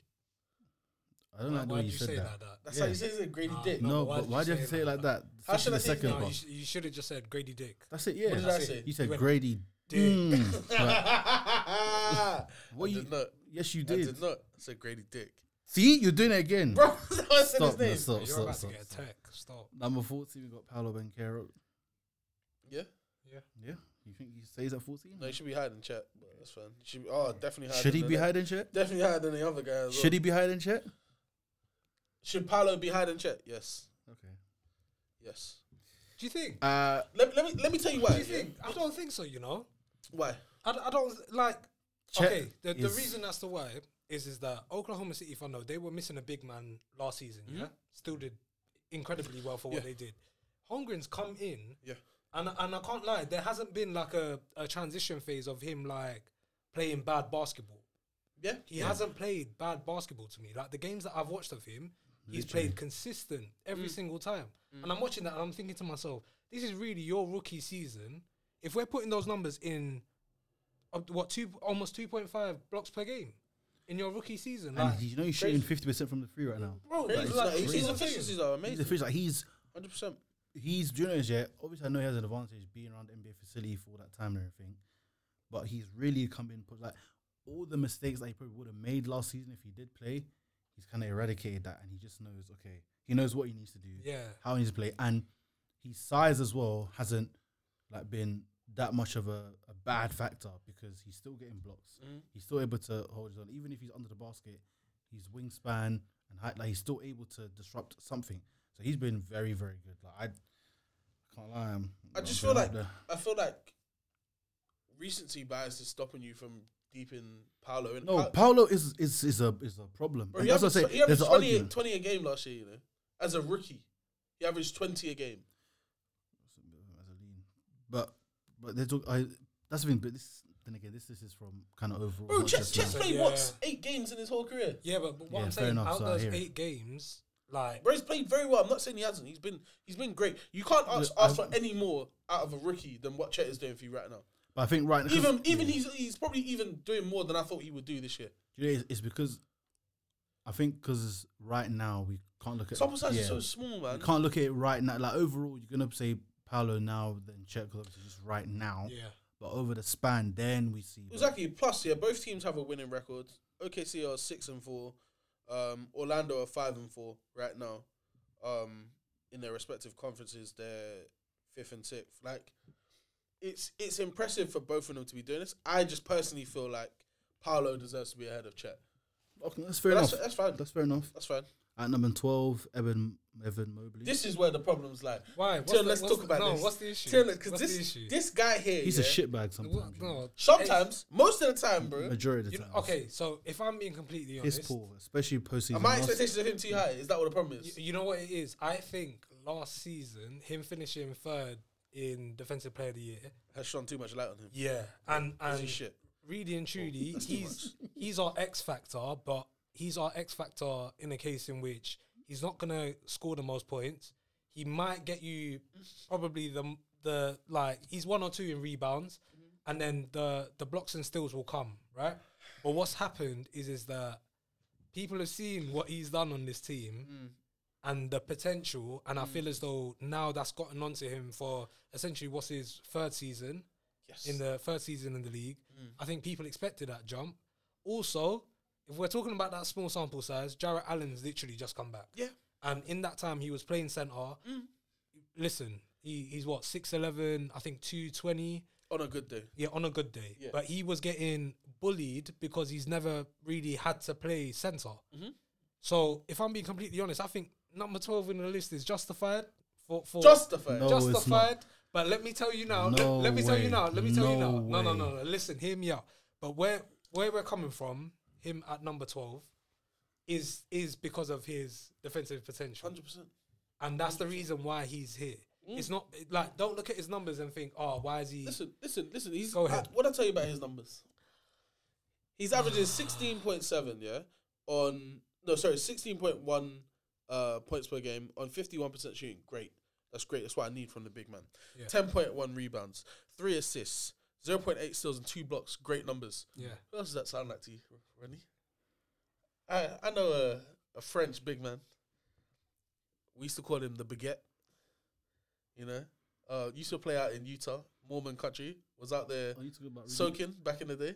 I don't like the Why way you you said say that. like that? That's Yeah. how you say it, Grady Nah, Dick. no. No, why but did why you do you say have to say it it like like that? How should I Especially the say it? second No, part. you, sh- you should have just said Grady Dick. That's it. Yeah. What did I say? it. You said went- Grady. Dick. Mm. What I you? did. Yes, you did. I did. did not. I said Grady Dick. See, you're doing it again. Bro, I said his Stop, no, name. stop, You're stop, about stop, to get a stop. Number 14, we got Paolo Banchero. Yeah. Yeah. Yeah? You think he stays at 14? No, he should be higher than Chet, but that's fine. He should be, oh, definitely higher. Should he be the- higher than Definitely higher than the other guy as well. Should he be hiding than Chet? Should Paolo be higher than Chet? Yes. Okay. Yes. Do you think? Uh, Let, let me let me tell you why. Do why. you think? I don't think so. You know. Why? I, I don't like. Chet okay, the, the is- reason as to why is is that Oklahoma City Thunder they were missing a big man last season. Yeah, still did incredibly well for what Mm-hmm. Yeah. they did. Holmgren's come in, Yeah. and and I can't lie, there hasn't been like a, a transition phase of him like playing bad basketball. Yeah. He hasn't played bad basketball to me. Like the games that I've watched of him, he's played consistent every Mm. single time. And I'm watching that and I'm thinking to myself, this is really your rookie season. If we're putting those numbers in, uh, what two almost 2.5 blocks per game in your rookie season, and like, he- you know he's shooting 50% from the free right now. bro, Crazy. like, Like, this his is what I'm efficiencies are He's, a amazing. fish, like, he's Hundred percent. he's do you know this, yeah. Obviously, I know he has an advantage being around the NBA facility for all that time and everything, but he's really come in put like all the mistakes that he probably would have made last season if he did play. He's kind of eradicated that, and he just knows okay, he knows what he needs to do, Yeah. how he needs to play, and his size as well hasn't like been that much of a, a bad factor because he's still getting blocks. Mhm. He's still able to hold his own, even if he's under the basket. His wingspan and height, like he's still able to disrupt something. So he's been very, very good. Like I, I can't lie. I'm, I just feel like. I feel like recency bias is stopping you from deep in Paolo. And no, Pa- Paolo is is is a is a problem. Bro, that's what I say. he averaged 20, argument. 20 a game last year, you know, as a rookie. He averaged 20 a game. as a lean. But but they talk. I that's the thing. But this then again, this this is from kind of overall. Bro, not Chet, just Chet's now. played Yeah. what eight games in his whole career. Yeah, but, but what Yeah, I'm fair saying, enough, out so I those hear it. eight games, like, Bro, he's played very well. I'm not saying he hasn't. He's been he's been great. You can't ask, Look, ask I- for any more out of a rookie than what Chet is doing for you right now. But I think right now, Even even he's he's probably even doing more than I thought he would do this year. you know, it's, it's because I think because right now we can't look at Sample size yeah, is so small, man. You can't look at it right now. Like overall, you're gonna say Paolo now, then Chet, because obviously just right now. yeah, But over the span, then we see. Exactly. Plus, yeah, both teams have a winning record. OKC are six and four. Um, Orlando are five and four right now. Um, in their respective conferences, they're fifth and sixth. Like, it's it's impressive for both of them to be doing this. I just personally feel like Paolo deserves to be ahead of Chet. Okay, that's fair But enough. that's, that's fine. That's fair enough. That's fine. At number twelve, Evan Evan Mobley. This is where the problems like. why? What's Teon, the- let's talk the- about no, this. what's the issue? Teon, because What's the this issue? this guy here, He's yeah, a shitbag What- sometimes. you know. no, Sometimes, most of the time, bro. Majority of You the know, time. okay, so if I'm being completely honest, It's honest, poor, especially postseason. Are my last- expectations of him too high? Is that what the problem is? you know what it is? I think last season, him finishing third in Defensive Player of the Year, Has shone too much light on him. yeah, and and shit? really and oh, truly, that's too he's he's our X factor, but he's our X factor in a case in which he's not gonna score the most points. He might get you probably the the like he's one or two in rebounds, and then the the blocks and steals will come right. But what's happened is is that people have seen what he's done on this team Mm. and the potential, and I feel as though now that's gotten onto him for essentially what's his third season Yes. in the third season in the league. Mm. I think people expected that jump. Also, if we're talking about that small sample size, Jarrett Allen's literally just come back. Yeah. And in that time, he was playing center. Mm. Listen, he, he's what, 6'11, I think 220. on a good day. Yeah, on a good day. Yeah. But he was getting bullied because he's never really had to play center. Mhm. So if I'm being completely honest, I think number 12 in the list is justified for, for Justified. No, it's justified. But let me tell you now. let- No let, me tell you way. now. Let me tell you now. No No, no, no, no. Listen, hear me out. But where where we're coming from, him at number twelve, is is because of his defensive potential, Hundred percent. and that's the reason why he's here. It's not like don't look at his numbers and think, oh, why is he? Listen, listen, listen. He's Go ahead. uh, what I tell you about his numbers. He's averaging sixteen point seven, yeah, on no, sorry, sixteen point one uh, points per game on fifty one percent shooting. Great, that's great. That's what I need from the big man. Ten point one rebounds, three assists, zero point eight steals, and two blocks. Great numbers. Yeah, What else does that sound like to you, Rennie? I I know a a French big man. We used to call him the baguette. You know, uh, used to play out in Utah, Mormon country. Was out there Are you talking about soaking back in the day.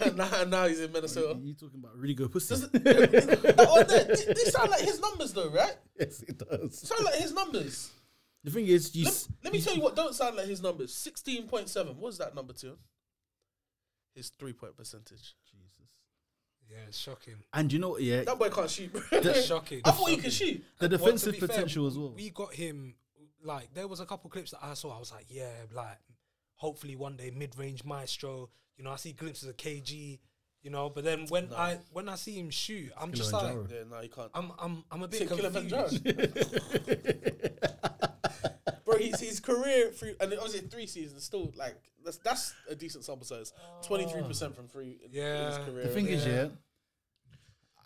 and now, now he's in Minnesota. Are Minnesota. you talking about really good pussy? Does it, oh, they- they sound like his numbers though, right? yes, it does. Sound like his numbers. The thing is, you Let, s- let me tell you what don't sound like his numbers. Sixteen point seven. What's that number to? His three point percentage. Jesus. yeah, it's shocking. And you know, what, yeah, That boy can't shoot. Bro. It's shocking. I thought he could shoot. the Well, to defensive be fair, potential as well. We got him. Like there was a couple clips that I saw. I was like, yeah, like hopefully one day mid range maestro. You know, I see glimpses of KG. You know, but then when I when I see him shoot, I'm just like, Yeah, no, he can't. I'm I'm I'm a bit Take Kilimanjaro. confused. Bro, his, his career through and obviously three seasons still like that's that's a decent sample size. Oh. Twenty three percent from three in, in his Yeah. career. The thing is, Yeah. yeah,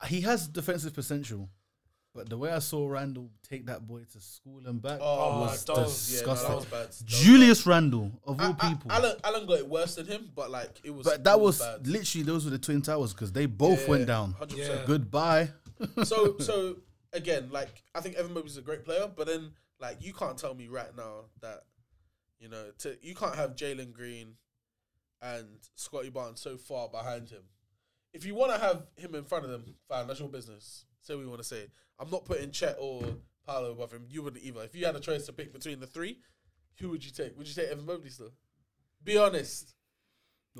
he has defensive potential, but the way I saw Randle take that boy to school and back Oh, was don't. yeah, no, disgusting. that was bad. Julius Randle, of all bad. A- A- people. Allen, Allen got it worse than him, but like it was. but that it was bad. literally those were the twin towers because they both went down. 100%. Yeah. Goodbye. so so again, like I think Evan Mobley's a great player, but then like you can't tell me right now that you know to you can't have Jalen Green and Scottie Barnes so far behind him. If you want to have him in front of them, fine, that's your business. Say what you want to say. I'm not putting Chet or Paolo above him. You wouldn't either. If you had a choice to pick between the three, who would you take? Would you take Evan Mobley still? Be honest.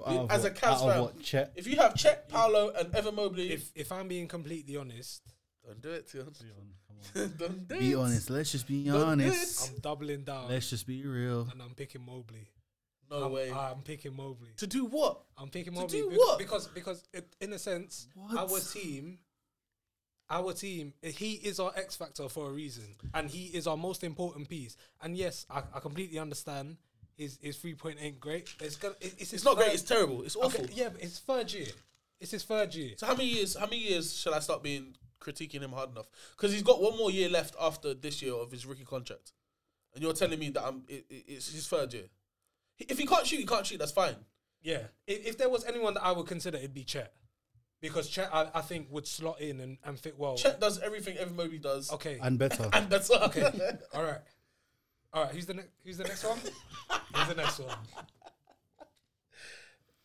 Out of As a what- Cavs fan, what, Chet? If you have Chet, Paolo, and Evan Mobley, if if I'm being completely honest, don't do it, Teon. Come on. don't do Be it. honest. Let's just be Don't do honest. I'm doubling down Let's just be real. and I'm picking Mobley. No I'm, way. I'm picking Mobley. to do what? I'm picking Mobley. To Mobley do bec- what? because because it, in a sense, What? our team, our team, he is our X factor for a reason, and he is our most important piece. And yes, I, I completely understand his his three point ain't great. It's gonna, it- it's, It's not great. It's terrible. It's awful. Okay, yeah, but it's third year. It's his third year. So how many years? How many years shall I start being critiquing him hard enough? Because he's got one more year left after this year of his rookie contract, and you're telling me that I'm. It, it- it's his third year. If he can't shoot, he can't shoot. That's fine. Yeah, if, if there was anyone that I would consider, it'd be Chet, because Chet I, I think would slot in and, and fit well. Chet does everything Evan Mobley does, Okay, And better. and that's all. Okay. all right, all right. Who's the next? Who's the next one? Who's the next one?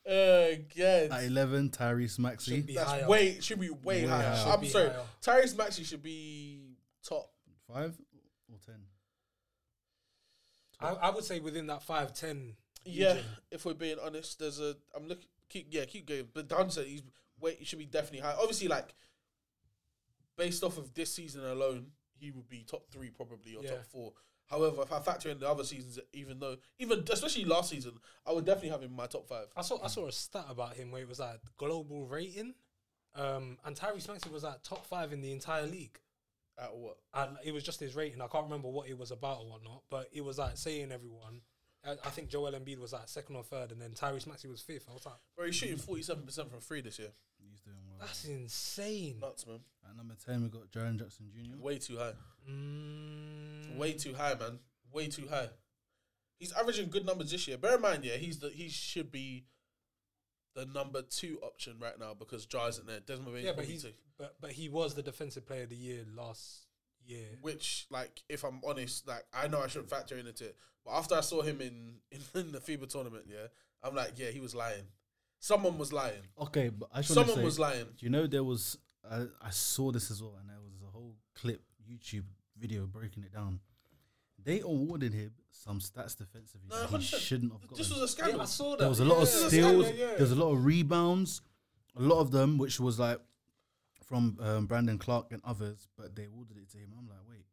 Uh, yeah, At 11, Tyrese Maxey. Should be that's higher. way should be way, Way higher. higher. I'm Should be sorry, higher. Tyrese Maxey should be top. Five or 10? I, I would say within that five ten. Yeah, region. if we're being honest, there's a. I'm looking. Keep yeah, keep going. But Dan said he's wait. He should be definitely high. Obviously, like based off of this season alone, he would be top three probably or Yeah. top four. However, if I factor in the other seasons, even though even especially last season, I would definitely have him in my top five. I saw I saw a stat about him where it was like global rating, um, and Tyrese Maxey was like top five in the entire league. At what? And it was just his rating. I can't remember what it was about or whatnot, but it was like saying everyone. I, I think Joel Embiid was like second or third, and then Tyrese Maxey was fifth. I was like, Bro, he's shooting forty seven percent from three this year. He's doing well. That's insane. Nuts, man. At number 10, we got Jaren Jackson Jr. Way too high. Mm, Way too high, man. Way too high. He's averaging good numbers this year. Bear in mind, yeah, he's the he should be the number two option right now because Ja isn't there. Desmond Bane yeah, but he's but but he was the defensive player of the year last year. Which, like, if I'm honest, like I know I shouldn't factor into it, but after I saw him in in, in the FIBA tournament, yeah, I'm like, yeah, he was lying. Someone was lying. Okay, but I just want to Someone say, was lying. you know there was, I, I saw this as well, and there was a whole clip, YouTube video breaking it down. They awarded him some stats defensively No, that he 100%. shouldn't have gotten. This was a scandal. Yeah, I saw that. there was a lot of Yeah, steals. yeah, yeah. There was a lot of rebounds. A lot of them, which was like from um, Brandon Clarke and others, but they awarded it to him. I'm like, wait,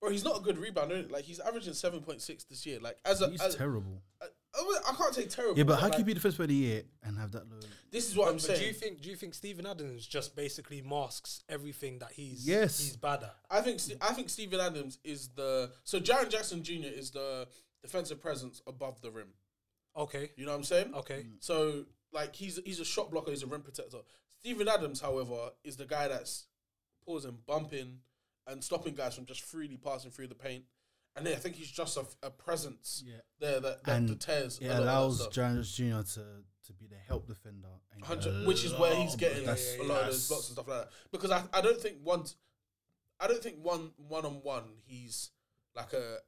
Bro, he's not a good rebounder. innit? Like he's averaging seven point six this year. Like as a he's as, terrible. I mean, I can't say terrible. Yeah, but how like, can you be the first player of the year and have that low? This is what I'm But saying. do you think? Do you think Steven Adams just basically masks everything that he's Yes. he's bad at? I think I think Steven Adams is the so Jaren Jackson Jr. is the defensive presence above the rim. Okay, You know what I'm saying? okay, mm. So like he's he's a shot blocker, he's a rim protector. Steven Adams, however, is the guy that's pausing, bumping, and stopping guys from just freely passing through the paint. And I think he's just a, a presence Yeah. there that, that And deters. It a lot of that allows. Jaren Jr. to to be the help defender, and get 100, a which is where he's getting a lot of those blocks and stuff like that. Because I, I don't think one, I don't think one one on one he's like a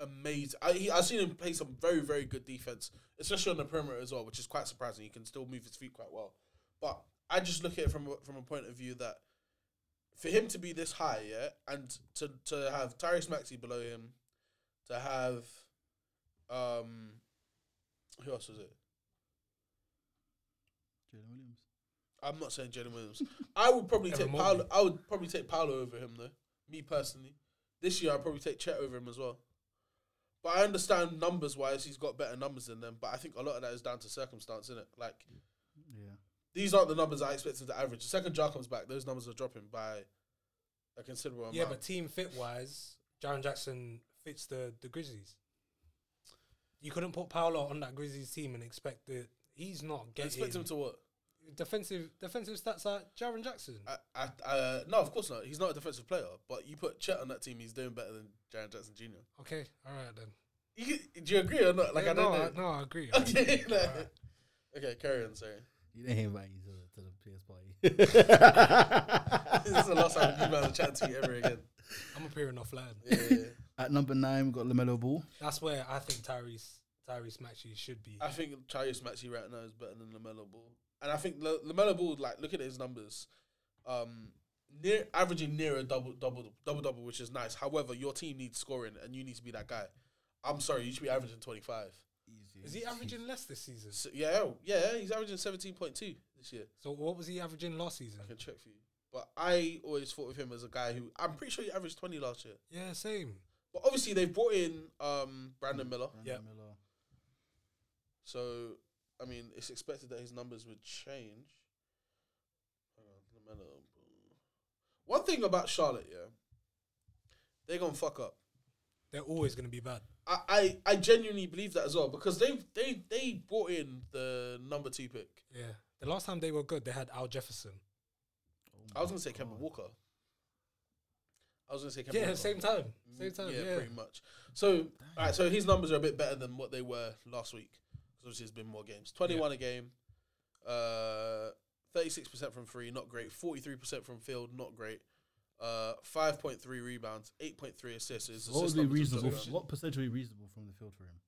amazing. I he, I've seen him play some very very good defense, especially on the perimeter as well, which is quite surprising. He can still move his feet quite well, but I just look at it from a, from a point of view that for him to be this high, yeah, and to to have Tyrese Maxey below him, to have, um, who else was it? Jalen Williams. I'm not saying Jalen Williams. I would probably Evan take Mobley. Paolo. I would probably take Paolo over him though. Me personally, this year I'd probably take Chet over him as well. But I understand numbers wise, he's got better numbers than them. But I think a lot of that is down to circumstance, isn't it? Like Yeah. these aren't the numbers I expect him to average. The second Ja comes back, those numbers are dropping by a considerable amount. yeah, but team fit wise, Jaren Jackson fits the the Grizzlies. You couldn't put Paolo on that Grizzlies team and expect that he's not I getting expect him to what? defensive defensive stats are Jaren Jackson. I, I, uh, no, of course not. He's not a defensive player. But you put Chet on that team, he's doing better than Jaren Jackson Jr. Okay, all right then. You, do you agree or not? Like Yeah, I don't no, know. I, no, I agree. Okay, like- Alright. okay, carry on. Sorry. You didn't invite you to, to the PS party. this is the last time you guys are chatting to you ever again. I'm appearing offline. Yeah, yeah, yeah. At number nine, we've got LaMelo Ball. That's where I think Tyrese Tyrese Maxey should be. I think Tyrese Maxey right now is better than LaMelo Ball, and I think La- LaMelo Ball, like, look at his numbers, um, near averaging near a double double double double, which is nice. However, your team needs scoring, and you need to be that guy. I'm sorry, you should be averaging 25. Easy. Is he averaging less this season? So, yeah, yeah, he's averaging 17.2 this year. So what was he averaging last season? I can check for you, but I always thought of him as a guy who I'm pretty sure he averaged 20 last year. Yeah, same. But obviously, they've brought in um, Brandon Miller. Brandon Yeah. Miller. So, I mean, it's expected that his numbers would change. Hang on, LaMelo Ball. One thing about Charlotte, yeah, they're gonna fuck up. They're always going to be bad. I, I, I genuinely believe that as well because they they they brought in the number two pick. Yeah. The last time they were good, they had Al Jefferson. Oh I was gonna say Kemba God. Walker. I was gonna say Kemba Yeah, Walker. same time. Same time. yeah, Yeah. pretty much. So, all right, so his numbers are a bit better than what they were last week because obviously it's been more games. Twenty-one a game, uh, thirty-six percent from three, not great. Forty-three percent from field, not great. Uh, five point three rebounds, eight point three assists. His What would be reasonable? What percentage would be reasonable from the field for him?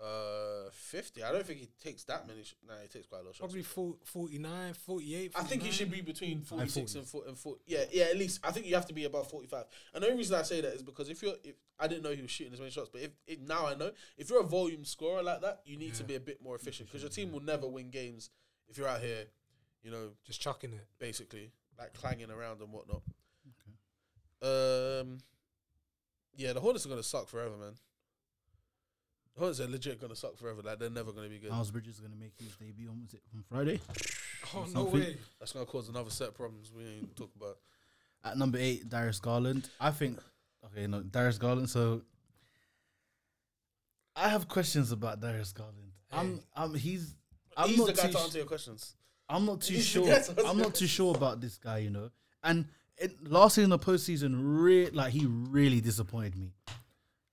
Uh, fifty. I don't think he takes that many. Sh- nah, he takes quite a lot of shots. Probably 40, 49, 48. I think he should be between forty six and 40, and 40. Yeah, yeah, at least I think you have to be above forty five. And the only reason I say that is because if you're, if I didn't know he was shooting as many shots, but if, if now I know, if you're a volume scorer like that, you need to be a bit more efficient because your team will never win games if you're out here, you know, just chucking it. basically like clanging around and whatnot. Um, yeah, the Hornets are gonna suck forever, man. Oh, Hornets are legit gonna suck forever. Like they're never gonna be good. Miles Bridges is going to make his debut on was it on Friday? Oh, no Something. way. That's gonna cause another set of problems we ain't talk about. At number eight, Darius Garland. I think okay, no, Darius Garland. So I have questions about Darius Garland. I'm, I'm, he's, I'm He's not the guy too to sh- answer your questions. I'm not too He's sure. I'm not too sure about this guy, you know. And it, last season, the postseason, re- like he really disappointed me.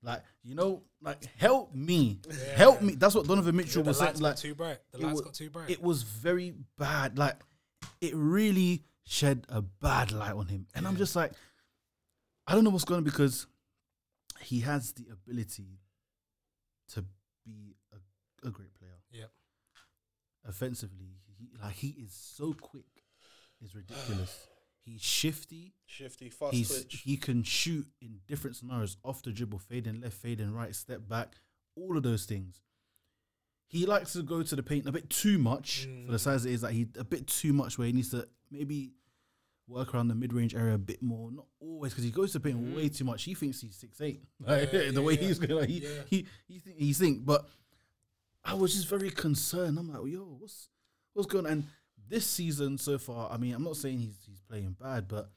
Like you know, like help me, help me. That's what Donovan Mitchell the was saying. Like too bright. The lights wa- got too bright. it was very bad. Like it really shed a bad light on him, and I'm just like, I don't know what's going on because he has the ability to be a, a great player. Yep. Offensively, he, like he is so quick, it's ridiculous. He's shifty. Shifty, fast He's twitch. he can shoot in different scenarios, off the dribble, fading left, fading right, step back, all of those things. He likes to go to the paint a bit too much for the mm. size it is. Like he a bit too much where he needs to maybe work around the mid range area a bit more. Not always because he goes to the paint way mm. too much. He thinks he's six eight. Like, Yeah, the way yeah, he's going, like he yeah. he he think, he think. But I was just very concerned. I'm like, yo, what's what's going on? And this season so far, I mean, I'm not saying he's he's playing bad, but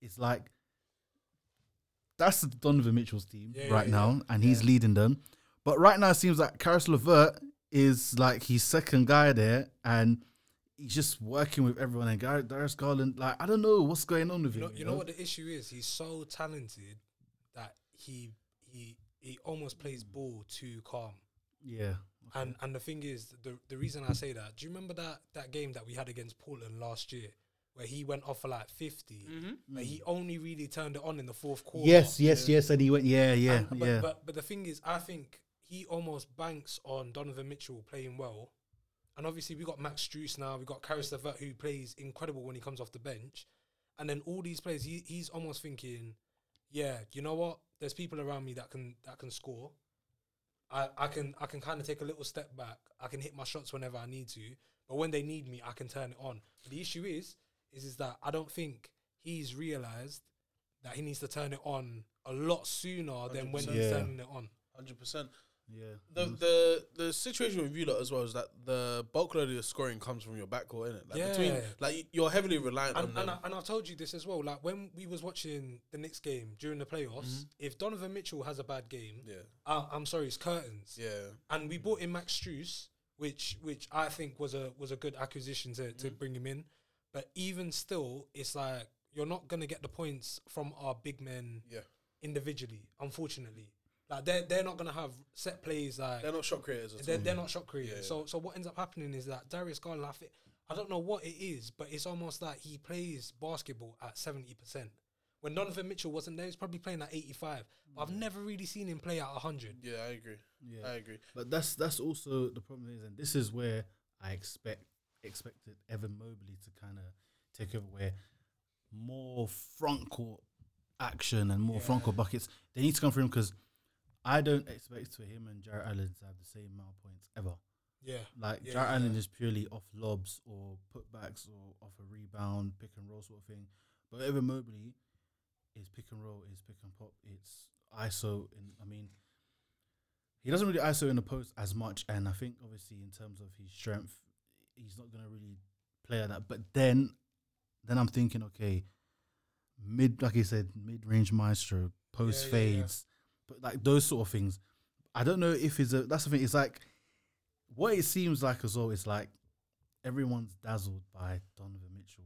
it's like that's the Donovan Mitchell's team Yeah, right yeah, now, and he's leading them. But right now, it seems like Caris LeVert is like his second guy there, and he's just working with everyone. And Gar- Darius Garland, like I don't know what's going on with You him. know, you know what the issue is? He's so talented that he he he almost plays ball too calm. Yeah, And and the thing is, the the reason I say that, do you remember that that game that we had against Portland last year, where he went off for like 50 mm-hmm. but he mm. only really turned it on in the fourth quarter. yes, yes, yes. And he went, yeah, yeah, And- but, yeah. But but the thing is, I think he almost banks on Donovan Mitchell playing well, and obviously we got Max Strus now. We got Caris LeVert who plays incredible when he comes off the bench, and then all these players, he, he's almost thinking, yeah, you know what? There's people around me that can that can score. I, I can I can kind of take a little step back. I can hit my shots whenever I need to, but when they need me, I can turn it on. But the issue is, is is that I don't think he's realized that he needs to turn it on a lot sooner than when 100%. he's Yeah. turning it on. Hundred percent. Yeah. The mm. the the situation with you lot as well is that the bulk load of your scoring comes from your backcourt, innit? Like between Yeah. like you're heavily reliant And, on and, them. I, and I've told you this as well. Like when we was watching the Knicks game during the playoffs, mm-hmm. if Donovan Mitchell has a bad game, yeah, I, I'm sorry, it's curtains. yeah. And we bought in Max Strus, which which I think was a was a good acquisition to, to mm-hmm. bring him in. But even still, it's like you're not gonna get the points from our big men Yeah. individually. Unfortunately, like they're they're not gonna have set plays like They're not shot creators at they're, all. they're not shot creators. Yeah. So so what ends up happening is that Darius Garland, I, thi- I don't know what it is, but it's almost like he plays basketball at seventy percent. When Donovan Mitchell wasn't there, he's probably playing at eighty five. But I've never really seen him play at hundred. Yeah, I agree. Yeah. I agree. But that's that's also the problem is, and this is where I expect expected Evan Mobley to kind of take over, where more front court action and more front court buckets they need to come from him because I don't expect for him and Jarrett Allen to have the same amount of points ever. Yeah, Like Yeah, Jarrett yeah, Allen is purely off lobs or putbacks or off a rebound, pick and roll sort of thing. But Evan Mobley is pick and roll, is pick and pop, it's ISO. And I mean, he doesn't really ISO in the post as much. And I think obviously in terms of his strength, he's not gonna really play like that. But then, then I'm thinking, okay, mid, like I said, mid range maestro, post yeah. fades, but like those sort of things. I don't know if it's a. That's the thing. It's like what it seems like as well. It's like everyone's dazzled by Donovan Mitchell.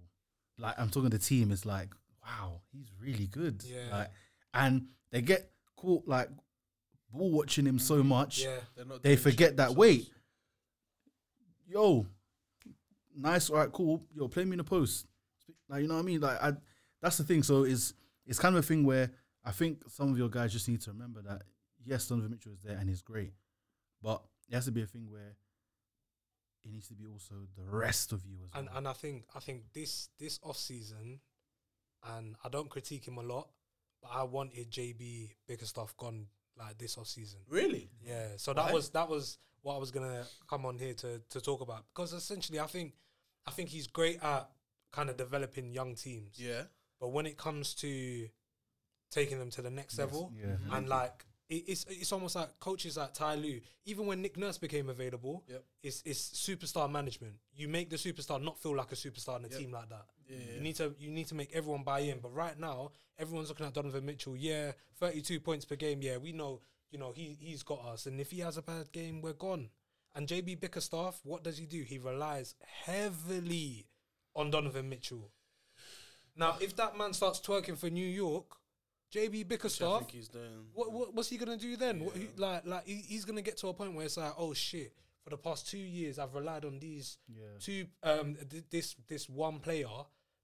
Like I'm talking the team. It's like wow, he's really good. Yeah. Like, and they get caught like ball watching him so much. yeah. They forget that. themselves. Wait, yo, nice, all right, cool. Yo, play me in the post. Like you know what I mean? Like I, that's the thing. So it's it's kind of a thing where I think some of your guys just need to remember that yes, Donovan Mitchell is there and he's great, but it has to be a thing where it needs to be also the rest of you as well. And and I think I think this this off season, and I don't critique him a lot, but I wanted JB Bickerstaff gone like this off season. Really? Yeah, so that was that was what I was gonna come on here to to talk about because essentially I think I think he's great at kind of developing young teams, Yeah. but when it comes to taking them to the next level, yeah. Mm-hmm. and like it, it's it's almost like coaches like Ty Lue, even when Nick Nurse became available, Yep. it's it's superstar management. You make the superstar not feel like a superstar in a Yep. team like that. Yeah, yeah. You need to you need to make everyone buy in. But right now, everyone's looking at Donovan Mitchell. Yeah, thirty two points per game. Yeah, we know you know he he's got us. And if he has a bad game, we're gone. And JB Bickerstaff, what does he do? He relies heavily on Donovan Mitchell. Now, if that man starts twerking for New York, JB Which I Bickerstaff, think he's doing. what, what what's he gonna do then? What, he, like like he, he's gonna get to a point where it's like, oh shit. For the past two years, I've relied on these Yeah. two um th- this this one player.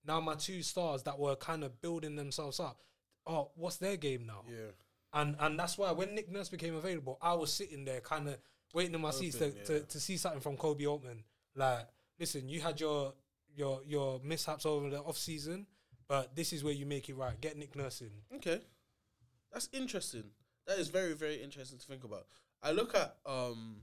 Now my two stars that were kind of building themselves up. Oh, what's their game now? Yeah. And and that's why when Nick Nurse became available, I was sitting there kind of waiting in my seats to, Hoping, to, to see something from Koby Altman. Like, listen, you had your your your mishaps over the off season, but this is where you make it right. Get Nick Nurse in. Okay. That's interesting. That is very, very interesting to think about. I look at um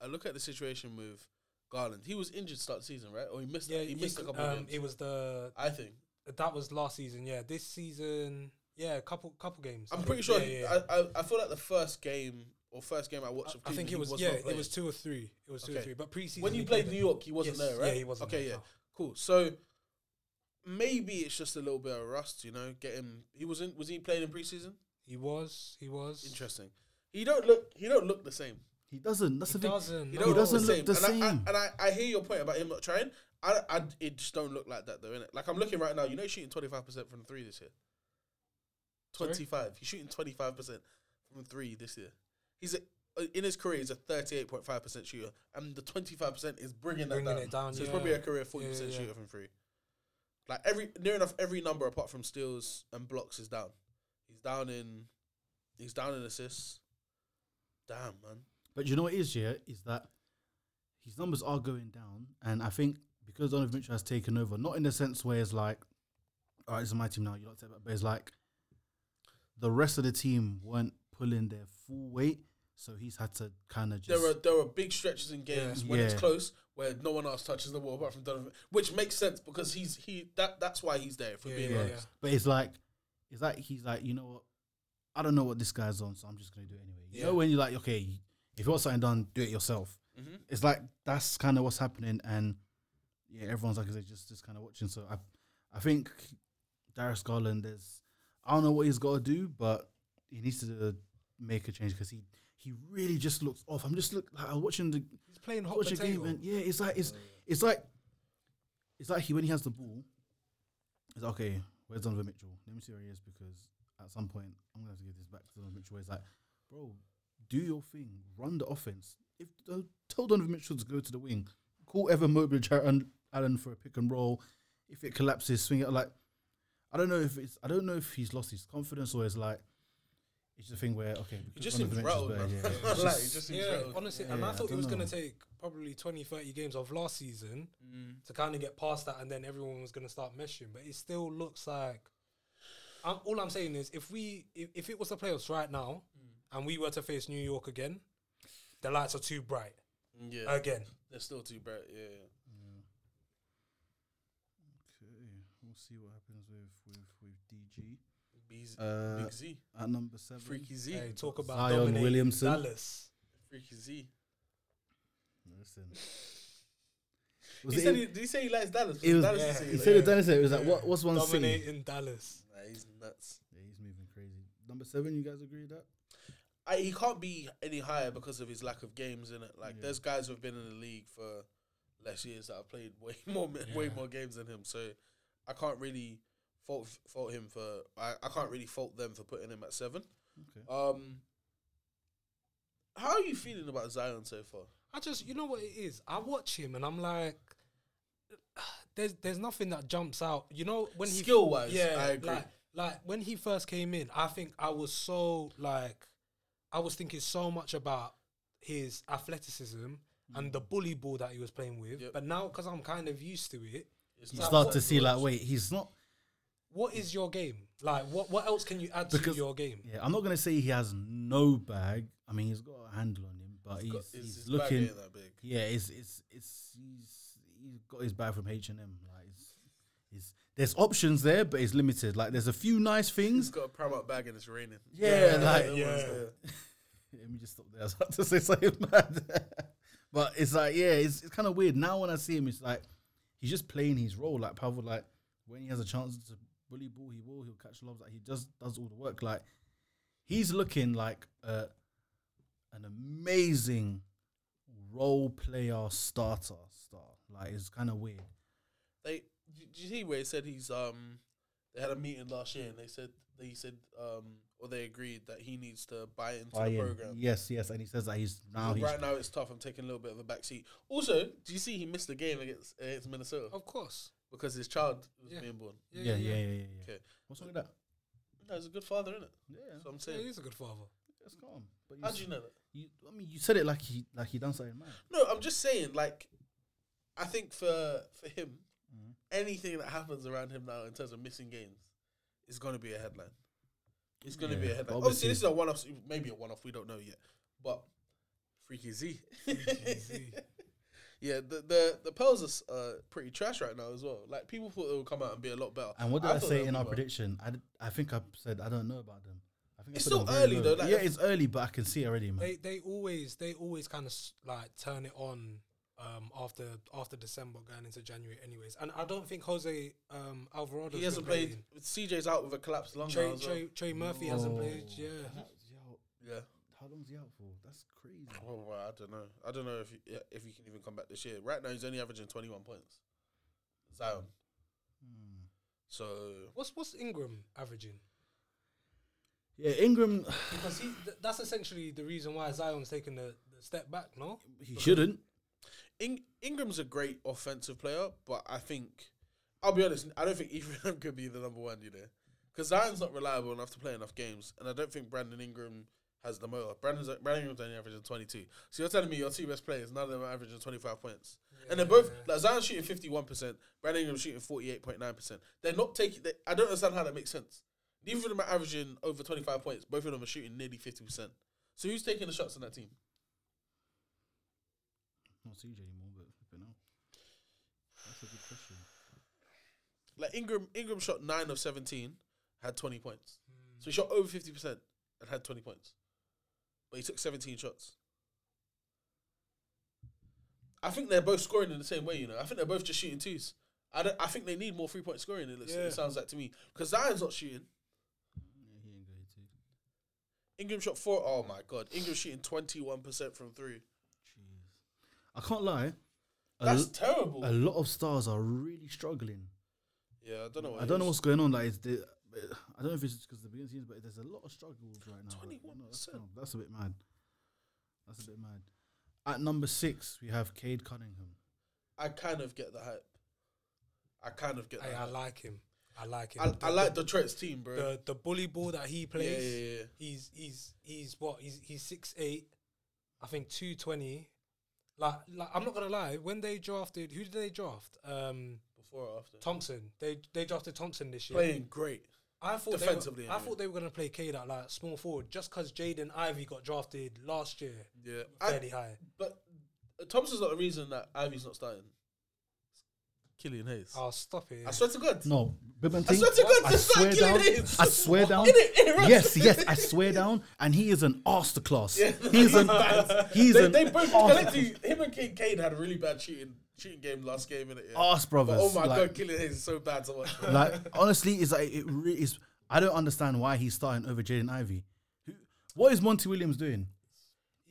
I look at the situation with Garland. He was injured start the season, right? Or he missed Yeah, he missed a couple um, of games. It was the I think. that was last season. Yeah, this season, yeah, couple couple games. I'm pretty sure Yeah, yeah. I, I I feel like the first game or first game I watched. Of I think it was, was yeah, it was two or three. It was two or three. But preseason when you played New. York, he wasn't Yes, there, right? Yeah, he wasn't. Okay, there, yeah, cool. So maybe it's just a little bit of rust, you know. Get him. He wasn't. Was he playing in preseason? He was. He was. Interesting. He don't look. He don't look the same. He doesn't. That's He the thing. doesn't. He no. don't doesn't look the look same. the and I, I, and I, I hear your point about him not trying. I, I, it just don't look like that though, innit? Like I'm looking right now. You know, he's shooting 25 percent from three this year. Sorry? 25. He's shooting 25 percent from three this year. He's a, uh, in his career. He's a 38.5 percent shooter, and the 25 percent is bringing that down. it down, So he's yeah. probably a career 40 percent Yeah, yeah, yeah. shooter from three. Like every near enough every number apart from steals and blocks is down. He's down in, he's down in assists. Damn man. But you know what is, yeah, that his numbers are going down, and I think because Donovan Mitchell has taken over, not in the sense where it's like, oh, all right, is my team now, you lot take that, but it's like the rest of the team weren't pulling their full weight, so he's had to kind of just. There are there are big stretches in games when it's close where no one else touches the ball apart from Donovan, which makes sense because he's he that that's why he's there. For Yeah, being yeah, honest, yeah. But it's like, it's like he's like, you know what? I don't know what this guy's on, so I'm just gonna do it anyway. You Yeah. know when you're like, okay, if you want something done, do it yourself. Mhm. It's like that's kind of what's happening, and yeah, everyone's like, they're just just kind of watching. So I, I think Darius Garland is, I don't know what he's got to do, but he needs to uh, make a change because he he really just looks off. I'm just look like I'm watching the He's playing hot watching potato. game, and yeah, it's like it's it's like it's like he when he has the ball, it's like, okay. Where's Donovan Mitchell? Let me see where he is because at some point I'm gonna have to give this back to Donovan Mitchell. Where it's like, bro, do your thing, run the offense. If uh, tell Donovan Mitchell to go to the wing, call Evan Mobley, Jarrett Allen for a pick and roll. If it collapses, swing it like. I don't know if it's. I don't know if he's lost his confidence or it's like. It's a thing where okay, he because just seems Donovan rattled, Mitchell's man. better, yeah, it's like, just- just seems Yeah, rattled. honestly, Yeah, and I I thought it don't was going know. to take probably 20, 30 games of last season Mm. to kind of get past that, and then everyone was going to start meshing. But it still looks like. I'm, all I'm saying is, if we, if, if it was the playoffs right now, Mm. and we were to face New York again, the lights are too bright Yeah, again. they're still too bright. Yeah, Okay, we'll see what happens with with with DG. B's, Uh, Big Z, At number seven, Freaky Z, Hey, talk about Zion dominating Williamson. Dallas. Freaky Z. Listen, was He it said in- he, did he say he likes Dallas? It was- Dallas Yeah. is he said it. Dennis said it was like, what? What's one thing? Dominating Dallas. Nah, he's nuts. Yeah, he's moving crazy. Number seven, you guys agree with that? I, he can't be any higher because of his lack of games in it. Like Yeah. there's guys who've been in the league for less years that have played way more mi- way more games than him. So I can't really fault fault him for I, I can't really fault them for putting him at seven. Okay. Um, how are you feeling about Zion so far? I just, you know what it is. I watch him and I'm like, there's there's nothing that jumps out. You know when he Skill-wise, yeah, I agree. Like, like when he first came in, I think I was so like, I was thinking so much about his athleticism and the bully ball that he was playing with. Yep. But now, because I'm kind of used to it, You like, start to see like, wait, he's not. What is your game? Like, what what else can you add Because- to your game? Yeah, I'm not gonna say he has no bag. I mean, he's got a handle on him, but he's got- he's, his- his looking. that big. Yeah, it's it's it's he's he's got his bag from H and M. Like, it's, it's there's options there, but it's limited. Like, there's a few nice He's things. got a Primark bag and it's raining. Yeah, like- that yeah. there. Let me just stop there. I was about to say something bad. but it's like, yeah, it's, it's kind of weird. Now when I see him, it's like he's just playing his role. Like Pavel, like when he has a chance to bully ball, he will. He'll catch lobs. Like he just does all the work. Like he's looking like uh, an amazing role player starter star. Like it's kind of weird. They did you see where he said he's um they had a meeting last year and they said they said um or they agreed that he needs to buy into Buy the in. program. Yes, yes, and he says that he's now he's right now it's tough. I'm taking a little bit of a back seat. Also, do you see he missed the game against against Minnesota Of course. Because his child was Yeah. being born? yeah, yeah, yeah, yeah. yeah. Okay, What's wrong with that? no, he's a good father, isn't it? Yeah, So I'm Yeah, saying, he's a good father. that's calm. But how do you know that? You, I mean, you said it like he like he done something mad. No, I'm just saying. Like, I think for for him, Mhm. anything that happens around him now in terms of missing games is going to be a headline. It's going to be Yeah, a headline. but Obviously, obviously- this is a one-off. Maybe a one-off. We don't know yet. But Freaky Z. Freaky Z. yeah, the the the Pels are uh, pretty trash right now as well. Like people thought they would come out and be a lot better. And what did I, thought say in our better. prediction? I, d- I think I said I don't know about them. I think It's put still early low. though, like- yeah, it's early, but I can see already, man. They they always they always kind of like turn it on um, after after December going into January, anyways. And I don't think Jose um, Alvarado He hasn't played. CJ's out with a collapsed lung. Trey, now as well. Trey, Trey Murphy hasn't played. Oh, Yeah, that's- Yeah. How long's he out for? That's crazy. Oh, well, I don't know. I don't know if he, if he can even come back this year. Right now, he's only averaging 21 points. Zion. Hmm. So what's what's Ingram averaging? Yeah, Ingram, Because he th- that's essentially the reason why Zion's taking the, the step back. No, he shouldn't. In- Ingram's a great offensive player, but I think I'll be honest. I don't think either of them could be the number one. You know, because Zion's not reliable enough to play enough games, and I don't think Brandon Ingram has the motor. Brandon's Brandon Ingram's only averaging 22. So you're telling me your two best players, none of them are averaging 25 points, and they're both like Zion's shooting 51 percent, Brandon Ingram's shooting 48.9 percent. They're not taking. They, I don't understand how that makes sense. Neither of them are averaging over 25 points. Both of them are shooting nearly 50 percent. So who's taking the shots on that team? Not CJ anymore, but flipping out. That's a good question. Like Ingram, Ingram shot nine of seventeen, had twenty points. So he shot over fifty percent and had twenty points, but he took seventeen shots. I think they're both scoring in the same way. You know, I think they're both just shooting twos. I don't, I think they need more three point scoring. It, looks, Yeah. it sounds like to me because Zion's not shooting. Yeah, he ain't good too. Ingram shot four. Oh my god, Ingram shooting twenty one percent from three. Jeez. I can't lie. A, That's l- terrible. a lot of stars are really struggling. yeah, I don't know. What I don't know what's going on. Like, it's the, I don't know if it's because of the beginning seasons, but there's a lot of struggles right now. Like, you know, that's, 21%. kind of- that's a bit mad. That's a bit mad. At number six, we have Cade Cunningham. I kind of get the hype. I kind of get. The Hey, I hype. like him. I like him. I, The- I like the, Detroit's team, bro. the the bully ball that he plays. yeah, yeah, yeah. He's he's he's what he's he's six eight, I think two twenty. Like like I'm not gonna lie. When they drafted, who did they draft? Um, Before or after? Thompson. They they drafted Thompson this year. Playing great. I thought defensively, They were, I I mean. thought they were gonna play Cade at like small forward just because Jaden Ivey got drafted last year Yeah, I, fairly high. but Thompson's not the reason that Ivey's not starting. Killian Hayes. Oh, stop it! I swear to God. No, Bibban I swear to God, I this swear is Killian down. Hayes. I swear down. It, it, right? Yes, yes, I swear down. And he is an masterclass. Yeah, he's an he's they, an they both arse- collectively, him and Kane, Kane had a really bad shooting shooting game last game in it. Yeah. arse brothers. But oh my like, God, Killian Hayes is so bad to watch. bro. like honestly, it's like it really is. I don't understand why he's starting over Jaden Ivey. Who, what is Monty Williams doing?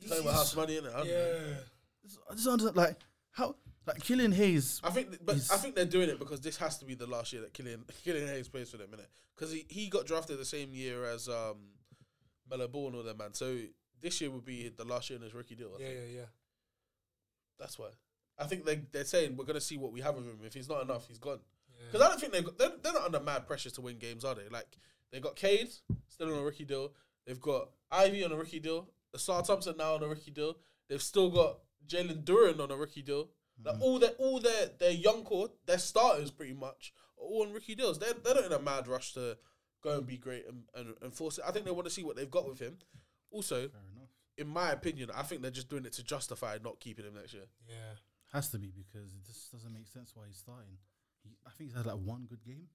Playing with house money in it. yeah. I just don't understand, like how like Killian Hayes. I think, but I think they're doing it because this has to be the last year that Killian Killian Hayes plays for them, innit? Because he, he got drafted the same year as um, Melo Ball and all that man. So this year would be the last year in his rookie deal. I Yeah, think. yeah, yeah. That's why. I think they they're saying we're gonna see what we have of him. If he's not enough, he's gone. yeah. Because I don't think they got, they're, they're not under mad pressure to win games, are they? Like they got Cade still on a rookie deal. They've got Ivey on a rookie deal. Star Thompson now on a rookie deal. They've still got Jalen Duren on a rookie deal. Mm-hmm. Like all their all their their young core, their starters pretty much are all on rookie deals. They're they're not in a mad rush to go and be great and, and, and force it. I think they want to see what they've got with him. Also, Fair in my opinion, I think they're just doing it to justify not keeping him next year. yeah. Has to be because it just doesn't make sense why he's starting. He, I think he's had like one good game,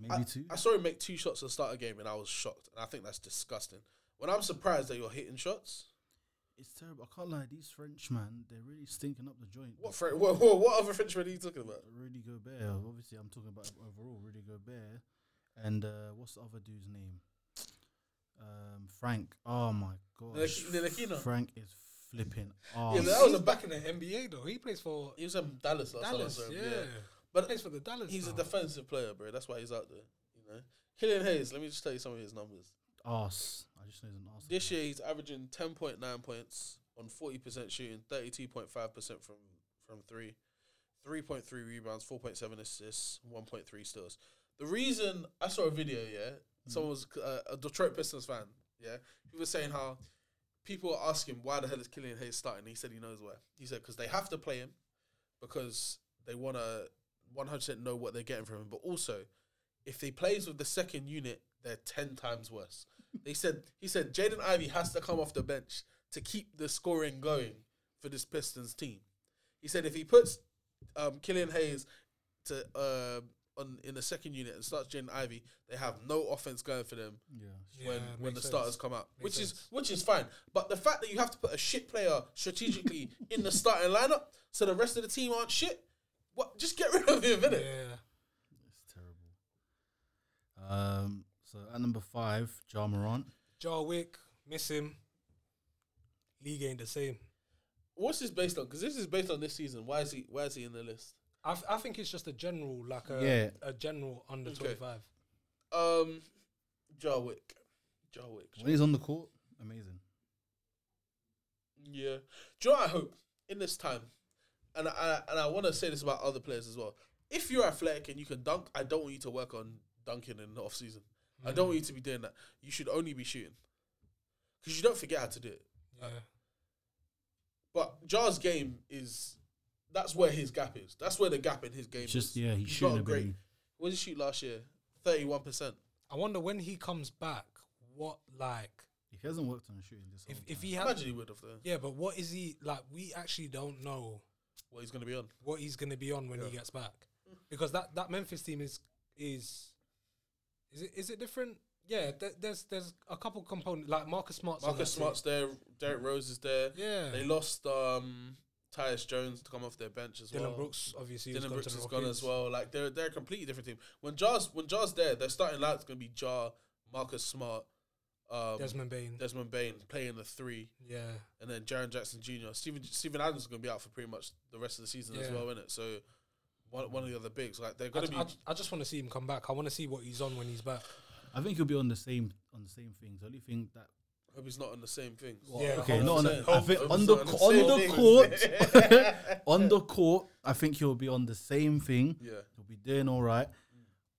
maybe I, two. I saw him make two shots to start a game, and I was shocked. And I think that's disgusting. When I'm surprised that you're hitting shots, it's terrible. I can't lie. These French man, they're really stinking up the joint. what Fre- what, what, what other Frenchman are you talking about? Rudy Gobert. Obviously, I'm talking about overall Rudy Gobert, and uh, what's the other dude's name? Um, Frank. Oh my. Ntilikina. Frank is flipping. Yeah, that was a back in the NBA though. He plays for He was in Dallas last Dallas. so, yeah. But But plays for the Dallas. he's a defensive player, bro. That's why he's out there. You know, Killian Hayes. Let me just tell you some of his numbers. arse. I just know he's an arse. This year, he's averaging ten point nine points on forty percent shooting, thirty two point five percent from from three, three point three rebounds, four point seven assists, one point three steals. The reason I saw a video, yeah, someone was uh, a Detroit Pistons fan, yeah, he was saying how people are asking why the hell is Killian Hayes starting. He said he knows why. He said because they have to play him because they want to one hundred percent know what they're getting from him, but also if he plays with the second unit, they're ten times worse. They said he said Jaden Ivey has to come off the bench to keep the scoring going for this Pistons team. He said if he puts um, Killian Hayes to uh, on in the second unit and starts Jaden Ivey, they have no offense going for them Yeah. when Yeah, when the makes starters come out, Makes which is which is fine. But the fact that you have to put a shit player strategically in the starting lineup so the rest of the team aren't shit, what? Just get rid of him, innit? Yeah. It's terrible. Um. So at number five, Ja Morant. Jarwick, miss him. League ain't the same. What's this based on? Because this is based on this season. Why is he? Why is he in the list? I, f- I think it's just a general, like a Yeah. a general under Okay. twenty five. Um, Jarwick, Jarwick. When he's on the court, amazing. Yeah. Do you know what I hope in this time? And I and I want to say this about other players as well. If you're athletic and you can dunk, I don't want you to work on dunking in the off season. I don't want you to be doing that. You should only be shooting because you don't forget how to do it. Yeah. But Ja's game is that's where his gap is. That's where the gap in his game It's just is. yeah, he's He's shooting got a a great. great. What did he shoot last year? Thirty-one percent. I wonder when he comes back, what like If he hasn't worked on shooting this, if whole if time. he had Imagine he would have though. yeah, but what is he like? We actually don't know What he's going to be on. what he's gonna be on when he gets back, because that that Memphis team is is is it is it different? Yeah, there, there's there's a couple components like Marcus Smart's Marcus that team. Smart's there. Derrick Rose is there. Yeah, They lost um, Tyus Jones to come off their bench as Dillon well. Dillon Brooks obviously Dillon Brooks is gone as well. Like they're they're a completely different team. When Ja's when Ja's there, their starting lineup's gonna be Ja, Marcus Smart, um, Desmond Bane. Desmond Bane playing the three, yeah, and then Jaren Jackson Jr. Stephen Steven Adams is gonna be out for pretty much the rest of the season as Yeah. well, it? So one one of the other bigs, like they're I, gonna be. I, I just want to see him come back. I want to see what he's on when he's back. I think he'll be on the same on the same things. The only thing that hope he's not on the same thing. Yeah, okay, not on the, I think Hope on he's the on the on same the thing. court, on the court, I think he'll be on the same thing. Yeah, He'll be doing all right,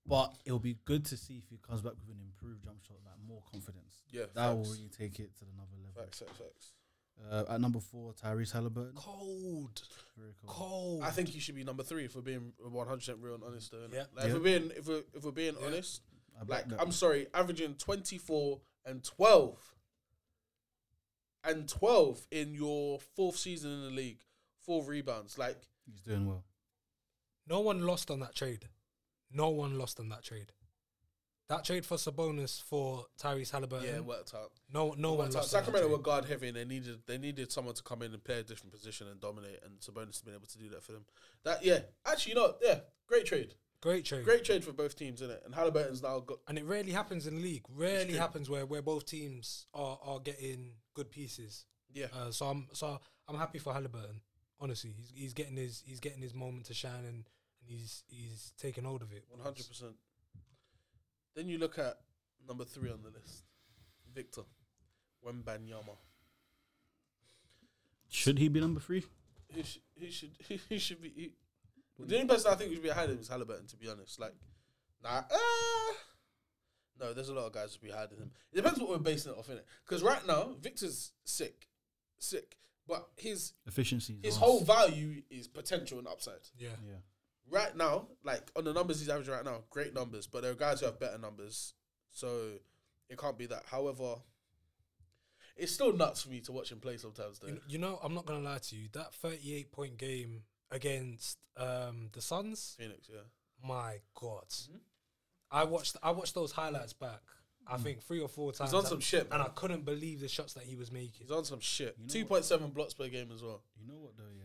but it'll be good to see if he comes back with an improved jump shot, like more confidence. yeah. That will really take it to another level. Facts, facts, facts. Uh, at number four, Tyrese Halliburton. Cold, Very cool. cold. I think he should be number three if we're being one hundred percent real and honest. Though, innit? Yeah. Like, if we're being if we're if we're being Yeah. honest, I like, I'm sorry, averaging twenty four and twelve, and twelve in your fourth season in the league, four rebounds. Like He's doing well. No one lost on that trade. No one lost on that trade. That trade for Sabonis for Tyrese Halliburton. yeah, it worked out. no, no one out. lost. on that Sacramento were guard heavy, and they needed they needed someone to come in and play a different position and dominate. And Sabonis has been able to do that for them. That yeah, actually, you know, yeah, great trade, Great trade. great trade for both teams, isn't it? And Halliburton's now got And it rarely happens in the league. Rarely happens where, where both teams are, are getting good pieces. yeah, Uh, so I'm so I'm happy for Halliburton. Honestly, he's he's getting his he's getting his moment to shine and, and he's he's taking hold of it. One hundred percent. Then you look at number three on the list, Victor Wembanyama. Should he be number three? He, sh- he should he should be. He, the only person I think should be ahead of him is Halliburton. To be honest, like, nah, ah, no, there's a lot of guys to be ahead of him. It depends what we're basing it off in it. Because right now, Victor's sick, sick, but his Efficiency. his ass. whole value is potential and upside. Yeah. Yeah. Right now, like on the numbers he's averaging right now, great numbers, but there are guys who have better numbers, so it can't be that. However, it's still nuts for me to watch him play sometimes. Though You, you know, I'm not gonna lie to you. That 38 point game against um, the Suns, Phoenix, yeah, my God, Mm-hmm. I watched I watched those highlights back. I think three or four times. he's on and- some shit, and I couldn't believe the shots that he was making. He's on some shit. You know Two point seven blocks per game as well. You know what though, yeah.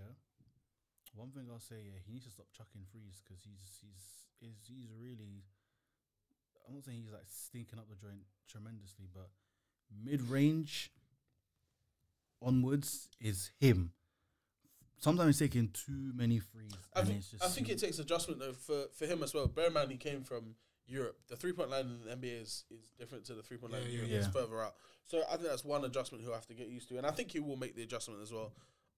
One thing I'll say, yeah, he needs to stop chucking threes because he's he's is he's really. I'm not saying he's like stinking up the joint tremendously, but mid range onwards is him. Sometimes he's taking too many threes, I and think, it's just. I think it takes adjustment though for, for him as well. Bear in mind he came from Europe. The three point line in the NBA is, is different to the three point line Yeah, in yeah, Europe. yeah. It's further out. So I think that's one adjustment he'll have to get used to, and I think he will make the adjustment as well.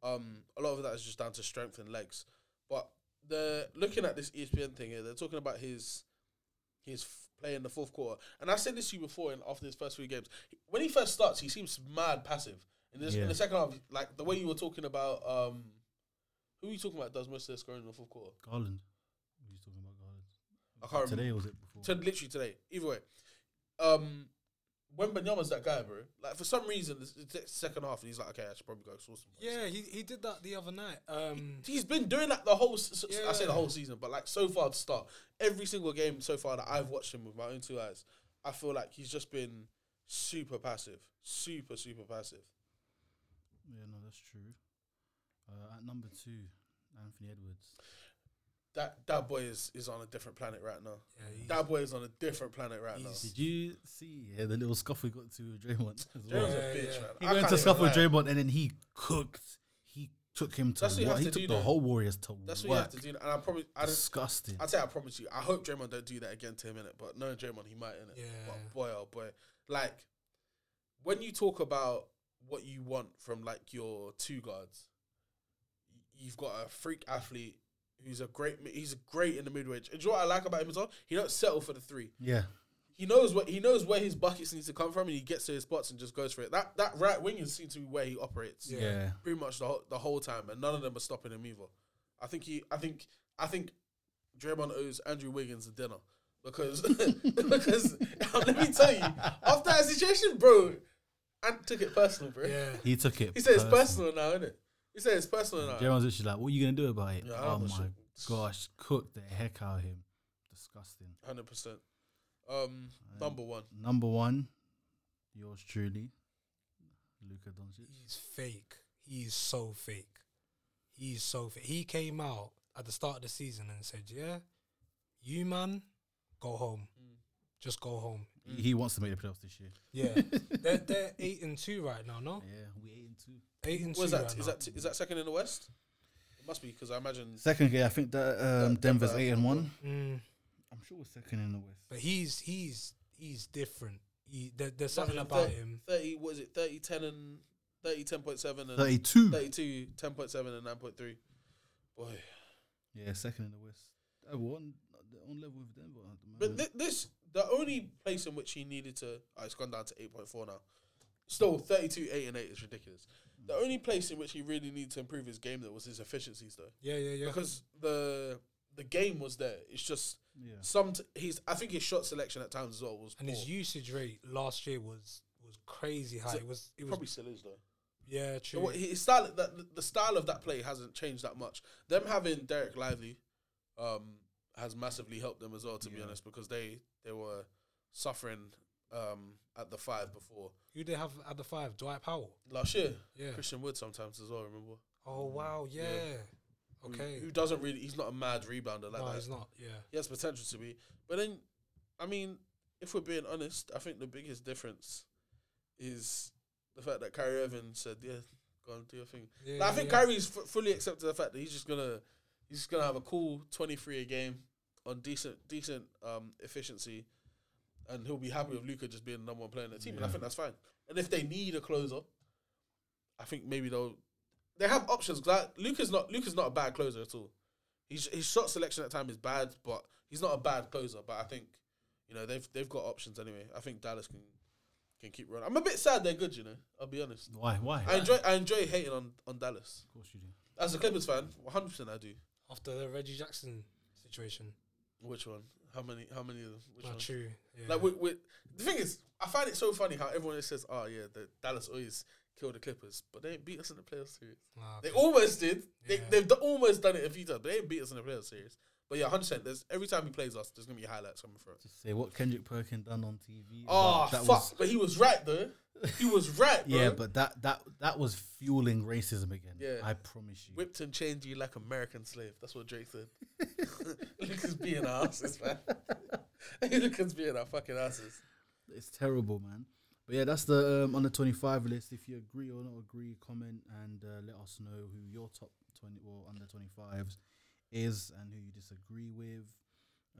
Um, a lot of that is just down to strength and legs. But the looking at this ESPN thing here, they're talking about his his f- play in the fourth quarter, and I said this to you before. In after his first three games, when he first starts, he seems mad passive. In, this, in the second half, like the way you were talking about, um, who are you talking about? Does most of the scoring in the fourth quarter? Garland. He's talking about Garland. I can't remember. Today was it before? To literally today. Either way, um, Wembanyama's that guy, bro. Like for some reason, it's, it's the second half, and he's like, okay, I should probably go source some. Yeah, he he did that the other night. Um, He's been doing that the whole. I say the whole season, but like so far to start, every single game so far that I've watched him with my own two eyes, I feel like he's just been super passive, super super passive. Yeah, no, that's true. Uh, at number two, Anthony Edwards. That that boy is is on a different planet right now. Yeah, That boy is on a different planet right now. Did you see yeah, the little scuffle we got to with Draymond? As Draymond's well? a bitch, yeah. man. He I went to even scuffle with lie. Draymond and then he cooked. He took him to That's what you what? have He to took do, the though. whole Warriors to That's what work. you have to do. And I probably, I don't, Disgusting. I'd say I promise you. I hope Draymond don't do that again to him in it. But knowing Draymond, he might in it. Yeah. But boy, oh boy, like when you talk about what you want from like your two guards, you've got a freak athlete who's a great. He's great in the mid range. And you know what I like about him as well? He don't settle for the three. yeah. He knows what he knows where his buckets needs to come from, and he gets to his spots and just goes for it. That that right wing is seems to be where he operates yeah, Yeah. pretty much the whole, the whole time, and none of them are stopping him either. I think he, I think, I think Draymond owes Andrew Wiggins a dinner because because let me tell you, after that situation, bro, Ant took it personal, bro. yeah. He took it. He said it's personal now, isn't it? He said it's personal now. Draymond's literally like, "What are you gonna do about it?" Yeah, oh my sure. gosh, cook the heck out of him. Disgusting. Hundred percent. Um, uh, number one. Number one, yours truly, Luka Doncic. He's fake. He's so fake. He's so fake. He came out at the start of the season and said, "Yeah, you man, go home. Mm. Just go home." He, he wants to make the playoffs this year. Yeah, they're they're eight and two right now. No, Yeah, we eight and two. Eight and What is two. that? right Is now. that is that second in the West? It must be because I imagine. Second game, I think that um, Denver Denver's has eight and one. one. Mm, I'm sure we're second in the West. but he's he's he's different. He, there, there's something Imagine about 30 him. Thirty. What is it? 30, 10 and 30, 10.7 and Thirty-two. 32, 10.7 and nine point three. Boy, Yeah, second in the West. Uh, one on level with Denver at the but moment. thi- this the only place in which he needed to. Oh, it's gone down to eight point four now. Still, thirty two, eight and eight is ridiculous. The only place in which he really needed to improve his game though was his efficiencies though, Yeah, yeah, yeah. because the the game was there. It's just yeah. some. T- he's. I think his shot selection at times as well was and poor. his usage rate last year was was crazy high. So- It was it was probably still is though. yeah So true. what- his style, that the style of that play hasn't changed that much. Them having Dereck Lively, um, has massively helped them as well. To be honest, because they they were suffering um at the five before Who they have at the five? Dwight Powell. last year. Yeah. Christian Wood sometimes as well. Remember? Oh wow, yeah. Yeah. Who- Okay. Who, doesn't really? He's not a mad rebounder like no, that. he's not. Yeah. He has potential to be, but then, I mean, if we're being honest, I think the biggest difference is the fact that Kyrie Irving said, "Yeah, go and do your thing." Yeah, Like, I think yeah. Kyrie's f- fully accepted the fact that he's just gonna he's just gonna have a cool twenty three a game on decent decent um, efficiency, and he'll be happy with mm. Luka just being the number one player in the team, and I think that's fine. And if they need a closer, I think maybe they'll they have options. Like Luka's not Luka's not a bad closer at all. He's, his shot selection at time is bad, but he's not a bad closer. But I think you know they've they've got options anyway. I think Dallas can can keep running. I'm a bit sad they're good. You know, I'll be honest. Why? Why? I enjoy I enjoy hating on, on Dallas. of course you do. As a Clippers fan, 100 percent I do. After the Reggie Jackson situation. Which one? How many? How many of them? Which Not true. Yeah. Like with, with the thing is, I find it so funny how everyone says, "Oh yeah, the Dallas always kill the Clippers," but they ain't beat us in the playoff series. Ah, They almost did. They, they've d- almost done it a few times, but they ain't beat us in the playoff series. But yeah, 100. percent There's every time he plays us, there's gonna be highlights coming through. Just say what Kendrick Perkins done on TV. Oh that fuck! was- but he was right though. He was right. Bro. yeah, but that that that was fueling racism again. Yeah. I promise you. whipped and chained you like American slave. That's what Drake said. Luka's being our asses, man. Luka's being our fucking asses. It's terrible, man. But yeah, that's the um, under twenty five list. If you agree or not agree, comment and uh, let us know who your top twenty or under twenty fives is and who you disagree with.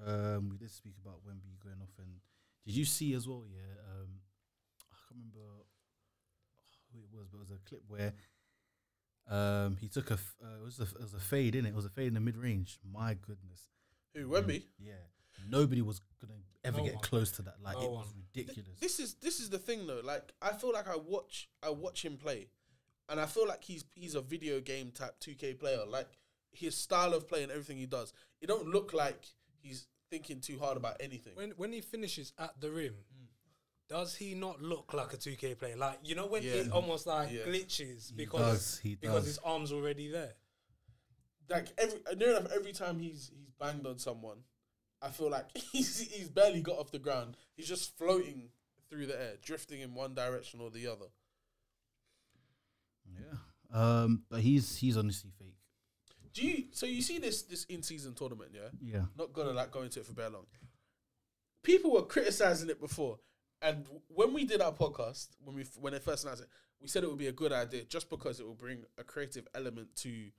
Um, we did speak about Wemby going off, and did you see as well? Yeah, um, I can't remember who it was, but it was a clip where um, he took a f- uh, it was a it was a fade in it. It was a fade in the mid range. My goodness, Who, Wemby? yeah. Nobody was gonna ever No get one. close to that. Like No it one. was ridiculous. This is this is the thing though. Like I feel like I watch I watch him play, and I feel like he's he's a video game type two K player. Like his style of play and everything he does, it don't look like he's thinking too hard about anything. when when he finishes at the rim, does he not look like a two K player? Like you know when Yeah. it almost like Yeah. glitches He because does, he because does. his arms already there. like every near enough every time he's he's banged on someone, I feel like he's he's barely got off the ground. He's just floating through the air, drifting in one direction or the other. Yeah. Um, but he's he's honestly fake. Do you? So you see this this in season tournament, yeah? Yeah. Not gonna like go into it for very long. People were criticizing it before, and when we did our podcast, when we when they first announced it, we said it would be a good idea just because it will bring a creative element to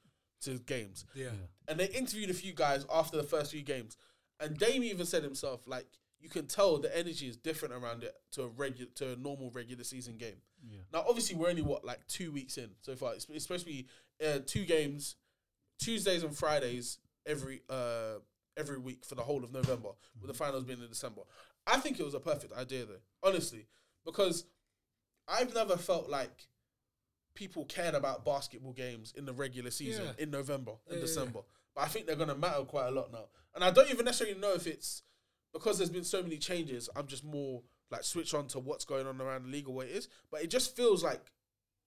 to games. Yeah. And they interviewed a few guys after the first few games, and Dame even said himself like you can tell the energy is different around it to a regular to a normal regular season game. Yeah. Now, obviously, we're only what like two weeks in so far. It's, it's supposed to be uh, two games, Tuesdays and Fridays every uh every week for the whole of November, with the finals being in December. I think it was a perfect idea though, honestly, because I've never felt like people cared about basketball games in the regular season Yeah. in November and Yeah, yeah, December. But I think they're gonna matter quite a lot now, and I don't even necessarily know if it's because there's been so many changes. I'm just more like switch on to what's going on around the league or what it is. But it just feels like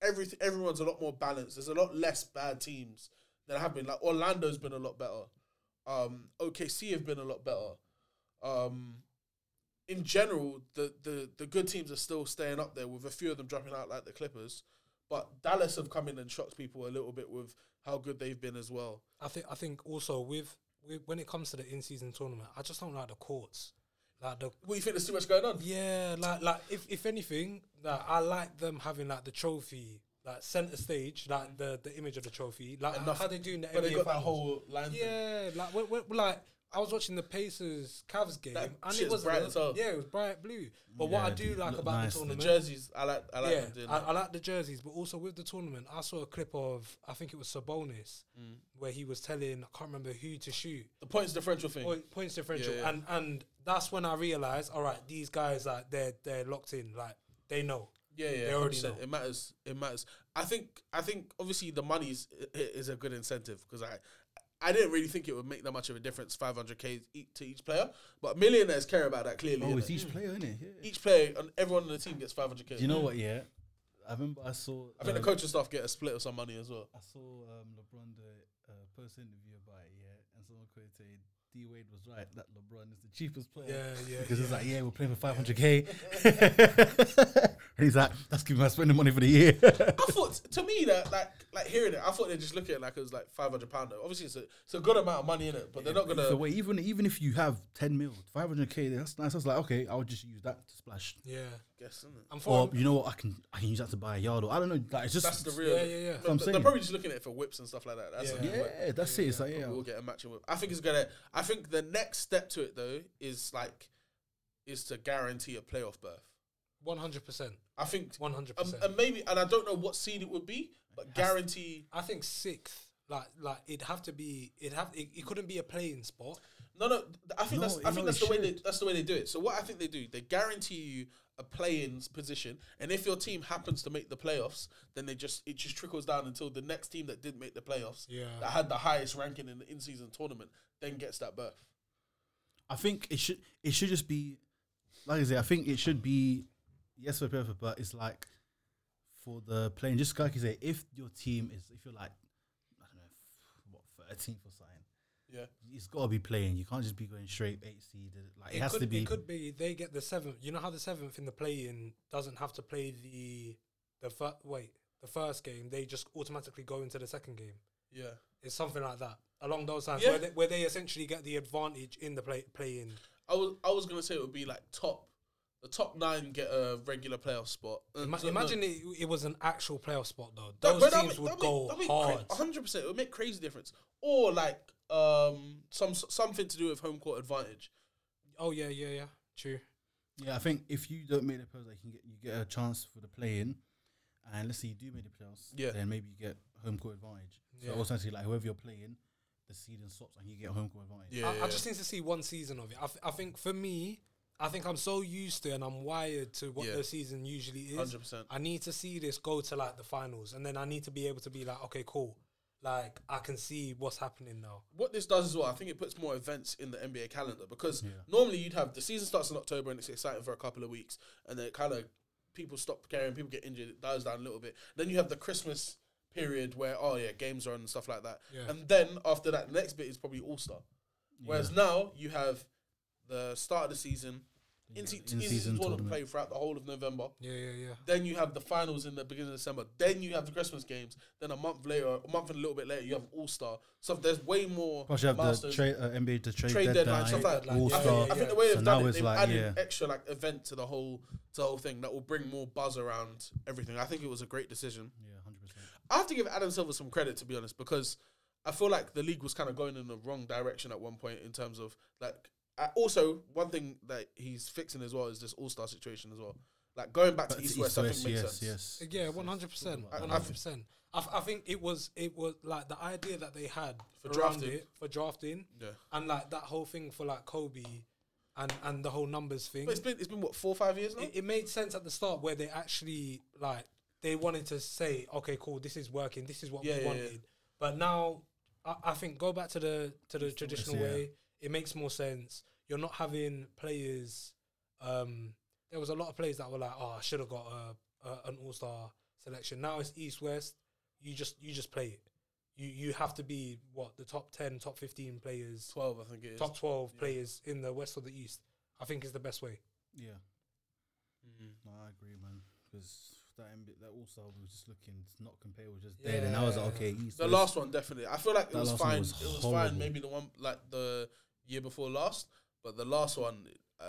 everything everyone's a lot more balanced. There's a lot less bad teams than have been. Like Orlando's been a lot better. Um, OKC have been a lot better. Um, in general, the, the the good teams are still staying up there with a few of them dropping out like the Clippers. But Dallas have come in and shocked people a little bit with how good they've been as well. I think I think also with, with when it comes to the in season tournament, I just don't like the courts. Like the What do you think? There's too much going on. yeah, like like if if anything, like I like them having like the trophy like center stage, like the the image of the trophy, like Enough- how they do in the But they NBA got that finals. whole line. thing. Yeah, like when, when, like I was watching the Pacers Cavs game, That and shit's it was bright as hell. yeah, it was bright blue. But what I Yeah, do like looked about nice. the The The tournament, jerseys, I like. I like yeah, them doing I, that. I like the jerseys, but also with the tournament, I saw a clip of I think it was Sabonis Mm. where he was telling I can't remember who to shoot the points differential thing. point, points differential, Yeah, yeah. and and that's when I realized, all right, these guys like they're they're locked in, like they know. Yeah, yeah, They already 100%. know. It matters. It matters. I think. I think obviously the money is is a good incentive because I. I didn't really think it would make that much of a difference, Five hundred k to each player, but millionaires care about that clearly. Oh, innit? it's each player, isn't it? Yeah. each player and everyone on the team gets 500k. Do you know what? Yeah, I remember I saw. I think um, the coaching staff get a split of some money as well. I saw um, LeBron the uh, post interview about it, yeah, and someone quoted D Wade was right that LeBron is the cheapest player. Yeah, yeah, Because it's yeah. like, yeah, we're playing for 500k, and he's like, that's giving my spending money for the year. I thought, to me, that like like hearing it, I thought they just look at it like it was like 500 pound. Obviously, it's a it's a good amount of money in it, but they're not gonna. so wait, even even if you have 10 mil, 500k, that's nice. I was like, okay, I'll just use that to splash. Yeah, guess, isn't it? I'm Or for you know what, I can I can use that to buy a yard. Or I don't know. Like it's just That's the real. Yeah, yeah, yeah. what I'm They're saying. probably just looking at it for whips and stuff like that. That's Yeah. a- yeah, that's it. It's like yeah, we'll get a matching whip. I think it's gonna. I think the next step to it though is like, is to guarantee a playoff berth. one hundred percent, I think, one hundred um, percent. and maybe, and I don't know what seed it would be, but guarantee. I think sixth, like like it'd have to be, it have it, it couldn't be a playing spot. No, no. I think No, that's. you I think know, that's the way they. should. That's the way they do it. So what I think they do, they guarantee you a play-in position, and if your team happens to make the playoffs, then they just it just trickles down until the next team that did make the playoffs, Yeah. that had the highest ranking in the in-season tournament, then gets that berth. I think it should it should just be like I say. I think it should be yes for perfect, but it's like for the playing. Just like you say, if your team is if you're like I don't know what thirteenth or something, Yeah. it's got to be playing. You can't just be going straight eight seed. Like it, It, has could, to be. It could be they get the seventh. You know how the seventh in the play-in doesn't have to play the the fir- wait the first game. They just automatically go into the second game. Yeah. It's something like that along those lines Yeah. where, they, where they essentially get the advantage in the play play-in. I was I was gonna say it would be like top, the top nine get a regular playoff spot. Uh, Ima- so no- imagine it, it was an actual playoff spot though. Those that'd teams make- would that'd go make- hard. hundred percent. It would make crazy difference. Or like um some something to do with home court advantage. oh yeah, yeah, yeah. True. yeah, I think if you don't make the playoffs, like, you get you get a chance for the play in, and let's say you do make the playoffs, Yeah. then maybe you get home court advantage. So Yeah. essentially, like whoever you're playing, the seeding stops and you get home court advantage. Yeah, I, I just need to see one season of it. I, th- I think for me, I think I'm so used to and I'm wired to what Yeah. the season usually is. hundred percent. I need to see this go to like the finals, and then I need to be able to be like, okay, cool. Like I can see what's happening now. What this does as well, I think it puts more events in the NBA calendar because Yeah. normally you'd have the season starts in October and it's exciting for a couple of weeks, and then it kind of people stop caring, people get injured, it dies down a little bit. Then you have the Christmas period where oh yeah, games are on and stuff like that, Yeah. and then after that, the next bit is probably All Star. Whereas now you have the start of the season, in, se- in-season in-season tournament tournament. play throughout the whole of November. Yeah, yeah, yeah. Then you have the finals in the beginning of December. Then you have the Christmas games. Then a month later, a month and a little bit later, you have All Star. So there's way more. Plus, you have the milestones. trade, uh, NBA, the trade, trade deadline, deadline, stuff like that. Deadline, All yeah, I, Star. think, I think the way So they've now done it, they've like, added yeah. extra like event to the whole to the whole thing that will bring more buzz around everything. I think it was a great decision. Yeah, hundred percent. I have to give Adam Silver some credit to be honest because I feel like the league was kind of going in the wrong direction at one point in terms of like. Uh, also, one thing that he's fixing as well is this All Star situation as well. Like going back to East West, I think makes yes, sense. yes. Yeah, one hundred percent, I- one I- hundred percent. I f- I think it was it was like the idea that they had For drafting. it for drafting, Yeah, and like that whole thing for like Kobe, and and the whole numbers thing. but it's been it's been what four or five years now. it, it made sense at the start where they actually like they wanted to say, okay, cool, this is working, this is what Yeah, we yeah, wanted. yeah. But now, I, I think go back to the to the traditional yeah. way. It makes more sense. You're not having players. Um, there was a lot of players that were like, oh, I should have got a, a an all star selection. Now it's East West. You just you just play it. You you have to be what the top ten, top fifteen players, Twelve, I think it is. top twelve Yeah. players in the West or the East. I think is the best way. Yeah, Mhm. no, I agree, man. Because that NBA, that All Star was just looking it's not comparable, just dead. And I was like, okay, East The West. last one definitely. I feel like it That was fine. was it was fine. Maybe the one like the year before last, but the last one, I,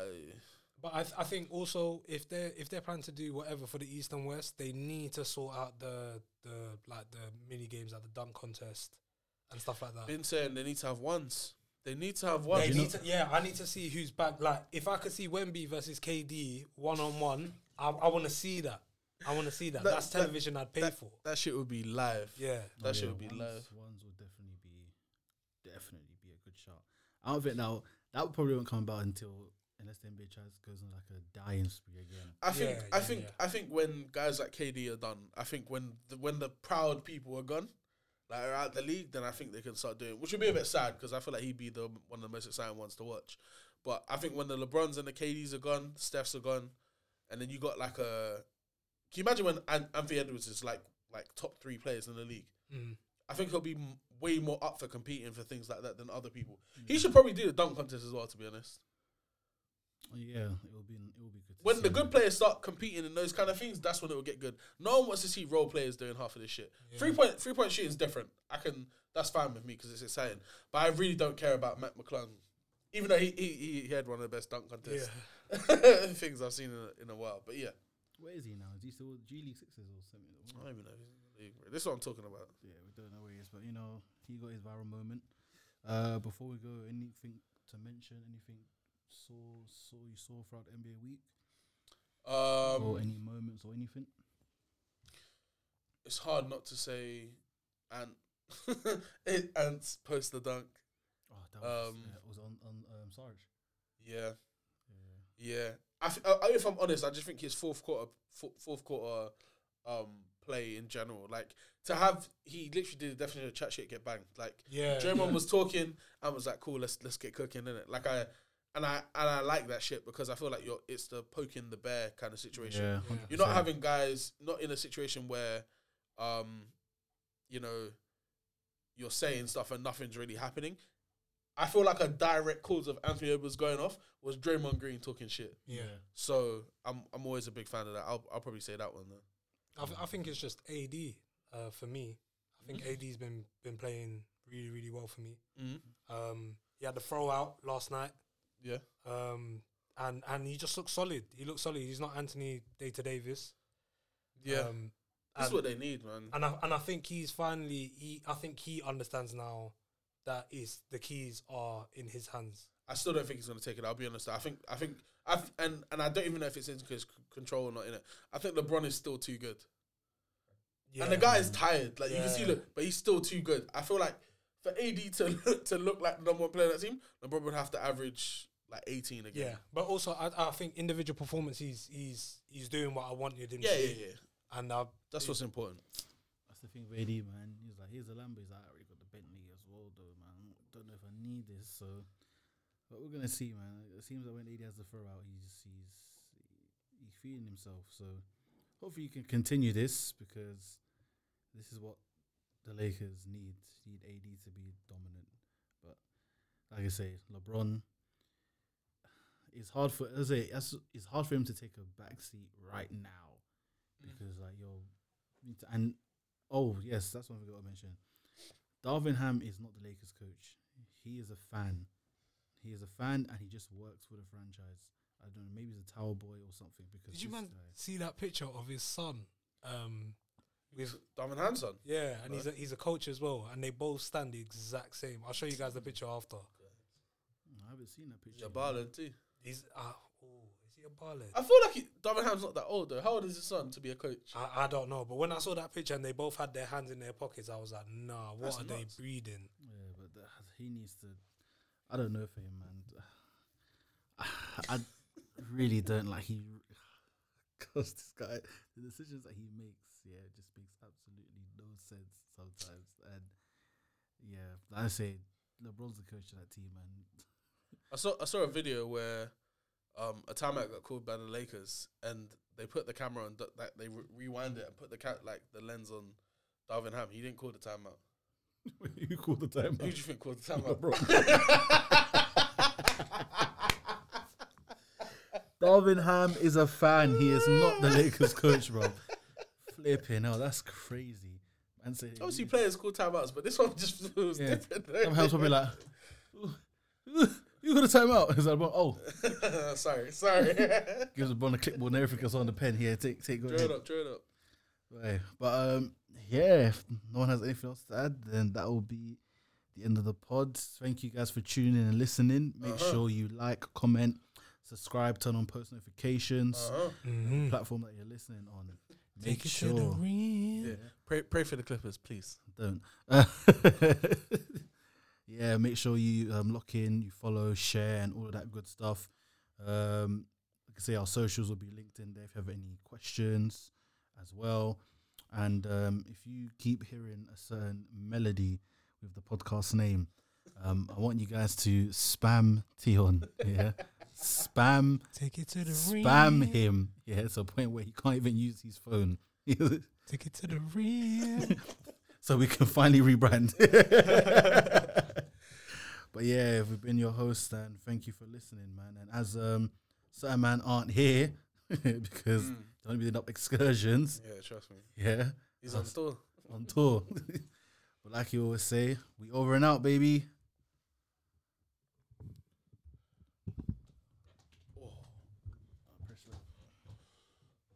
But I, th- I think also if they are if they're planning to do whatever for the East and West, they need to sort out the the like the mini games like the dunk contest and stuff like that. been saying they need to have ones. They need to have They ones. need to, yeah, I need to see who's back. Like if I could see Wemby versus KD one on one, I, I want to see that. I want to see that. That- That's that- television I'd pay that, for. that shit would be live. Yeah, that Oh, shit yeah, would be ones, live. Ones would definitely be, definitely be a good shot. I don't think now that probably won't come about until unless the NBA tries goes on like a dying spree again. I think Yeah, I yeah, think yeah. I think when guys like KD are done, I think when the when the proud people are gone, like are out the league, then I think they can start doing, which would be a bit sad because I feel like he'd be the one of the most exciting ones to watch. But I think when the LeBrons and the KDs are gone, Stephs are gone, and then you got like a, can you imagine when An- Anthony Edwards is like like top three players in the league? Mm. I think he'll be m- way more up for competing for things like that than other people. He should probably do the dunk contest as well, to be honest. Yeah, it will be. It will be good. When the good players start competing in those kind of things, that's when it will get good. No one wants to see role players doing half of this shit. Three point three point shooting is different. I can that's fine with me because it's exciting. But I really don't care about Mac McClung, even though he he, he had one of the best dunk contests things I've seen in a, in a while. But yeah, Where is he now? Is he still G League Sixers or something? I don't even know. If he's in the league, bro. This is what I'm talking about. Yeah, we don't know where he is, but you know, he got his viral moment. Uh, before we go, anything to mention? Anything saw saw you saw throughout NBA week, or Um, any moments or anything? it's hard not to say, and it Ants post the dunk. Oh, that was, Um, yeah, it was on on um, Sarge. Yeah, Yeah. yeah. I, f- I- if I'm honest, I just think his fourth quarter, fo- fourth quarter, um, play in general, like to have he literally did the definition of chat shit get banged. Like Yeah, Draymond was talking and was like, "Cool, let's let's get cooking in it." Like I and I and I like that shit because I feel like you're it's the poking the bear kind of situation. Yeah, You're not having guys not in a situation where, um, you know, you're saying stuff and nothing's really happening. I feel like a direct cause of Anthony Edwards going off was Draymond Green talking shit. yeah. So I'm I'm always a big fan of that. I'll I'll probably say that one then. I, th- I think it's just AD uh, for me. I think AD's been been playing really really well for me. Mm-hmm. Um, he had the throw out last night. Yeah. Um, and and he just looks solid. He looks solid. He's not Anthony Data Davis. Yeah. Um, That's what they need, man. and I and I think he's finally he. I think he understands now that is the keys are in his hands. I still don't think he's gonna take it. I'll be honest. I think I think I th- and and I don't even know if it's in his c- control or not in it. I think LeBron is still too good, Yeah. and the guy is tired. Like you can see, look, but he's still too good. I feel like for AD to look, to look like the number one player on that team, LeBron would have to average like eighteen again. Yeah, but also I, I think individual performance he's he's he's doing what I wanted him yeah, to yeah, do. yeah. And uh, That's what's important. That's the thing with AD, man. He's like, here's the Lambo. He's like, I already got the Bentley as well, though, man. Don't know if I need this, so. But we're gonna see, man. It seems like when AD has the throw out, he's he's he's feeling himself. So hopefully you can continue this because this is what the Lakers need. Need AD to be dominant. But like I say, LeBron. it's hard for as I say, it's, hard for him to take a backseat right now mm. because like yo, need to- and oh yes, that's one I got to mention. Darvin Ham is not the Lakers coach. He is a fan. He is a fan, and he just works for the franchise. I don't know, maybe he's a tower boy or something. Because Did you man guy- see that picture of his son? Um, with Darvin Hanson. yeah, and he's a, he's a coach as well, and they both stand the exact same. I'll show you guys the picture after. I haven't seen that picture. Yeah, balling too. He's uh, oh, is he a baller? I feel like he, Darvin Ham's not that old though. How old is his son to be a coach? I, I don't know, but when I saw that picture and they both had their hands in their pockets, I was like, nah, what That's are they nuts. breeding? Yeah, but the, he needs to. I don't know for him, man. I really don't like he. Cause this guy, the decisions that he makes, yeah, just makes absolutely no sense sometimes. And yeah, I say LeBron's the coach of that team, man. I saw I saw a video where um, a timeout got called by the Lakers, and they put the camera on, th- like they re- rewind it and put the ca- like the lens on Darvin Ham. He didn't call the timeout. you call the time? Who do you think called the timeout? bro? Darvin Ham is a fan. He is not the Lakers coach, bro. Flipping hell, that's crazy. Man said Obviously, players call timeouts, but this one just feels Yeah. different. Darvin Ham's probably like, you got a timeout. He's like, oh, sorry, sorry. gives a ball a clipboard and everything else on the pen. Here, take, take, go Draw it up, draw it up. Right. But um, yeah, if no one has anything else to add, then that will be the end of the pod. Thank you guys for tuning in and listening. Make Uh-huh. sure you like, comment, subscribe, turn on post notifications. Uh-huh. Mm-hmm. Platform that you're listening on. Make Take it sure to the. Yeah. Pray, pray for the Clippers, please. don't. yeah, make sure you um, lock in, you follow, share, and all of that good stuff. Um, like I say, our socials will be linked in there if you have any questions as well. And um, if you keep hearing a certain melody with the podcast name, um, I want you guys to spam Teon. Yeah, spam Take it to the spam rim. him. Yeah, to a point where he can't even use his phone. Take it to the rim. so we can finally rebrand. but yeah, we've been your host and thank you for listening, man. And as um certain man aren't here because Mm. only been up excursions, Yeah, trust me. yeah, He's on tour. on tour. but like you always say, we over and out, baby.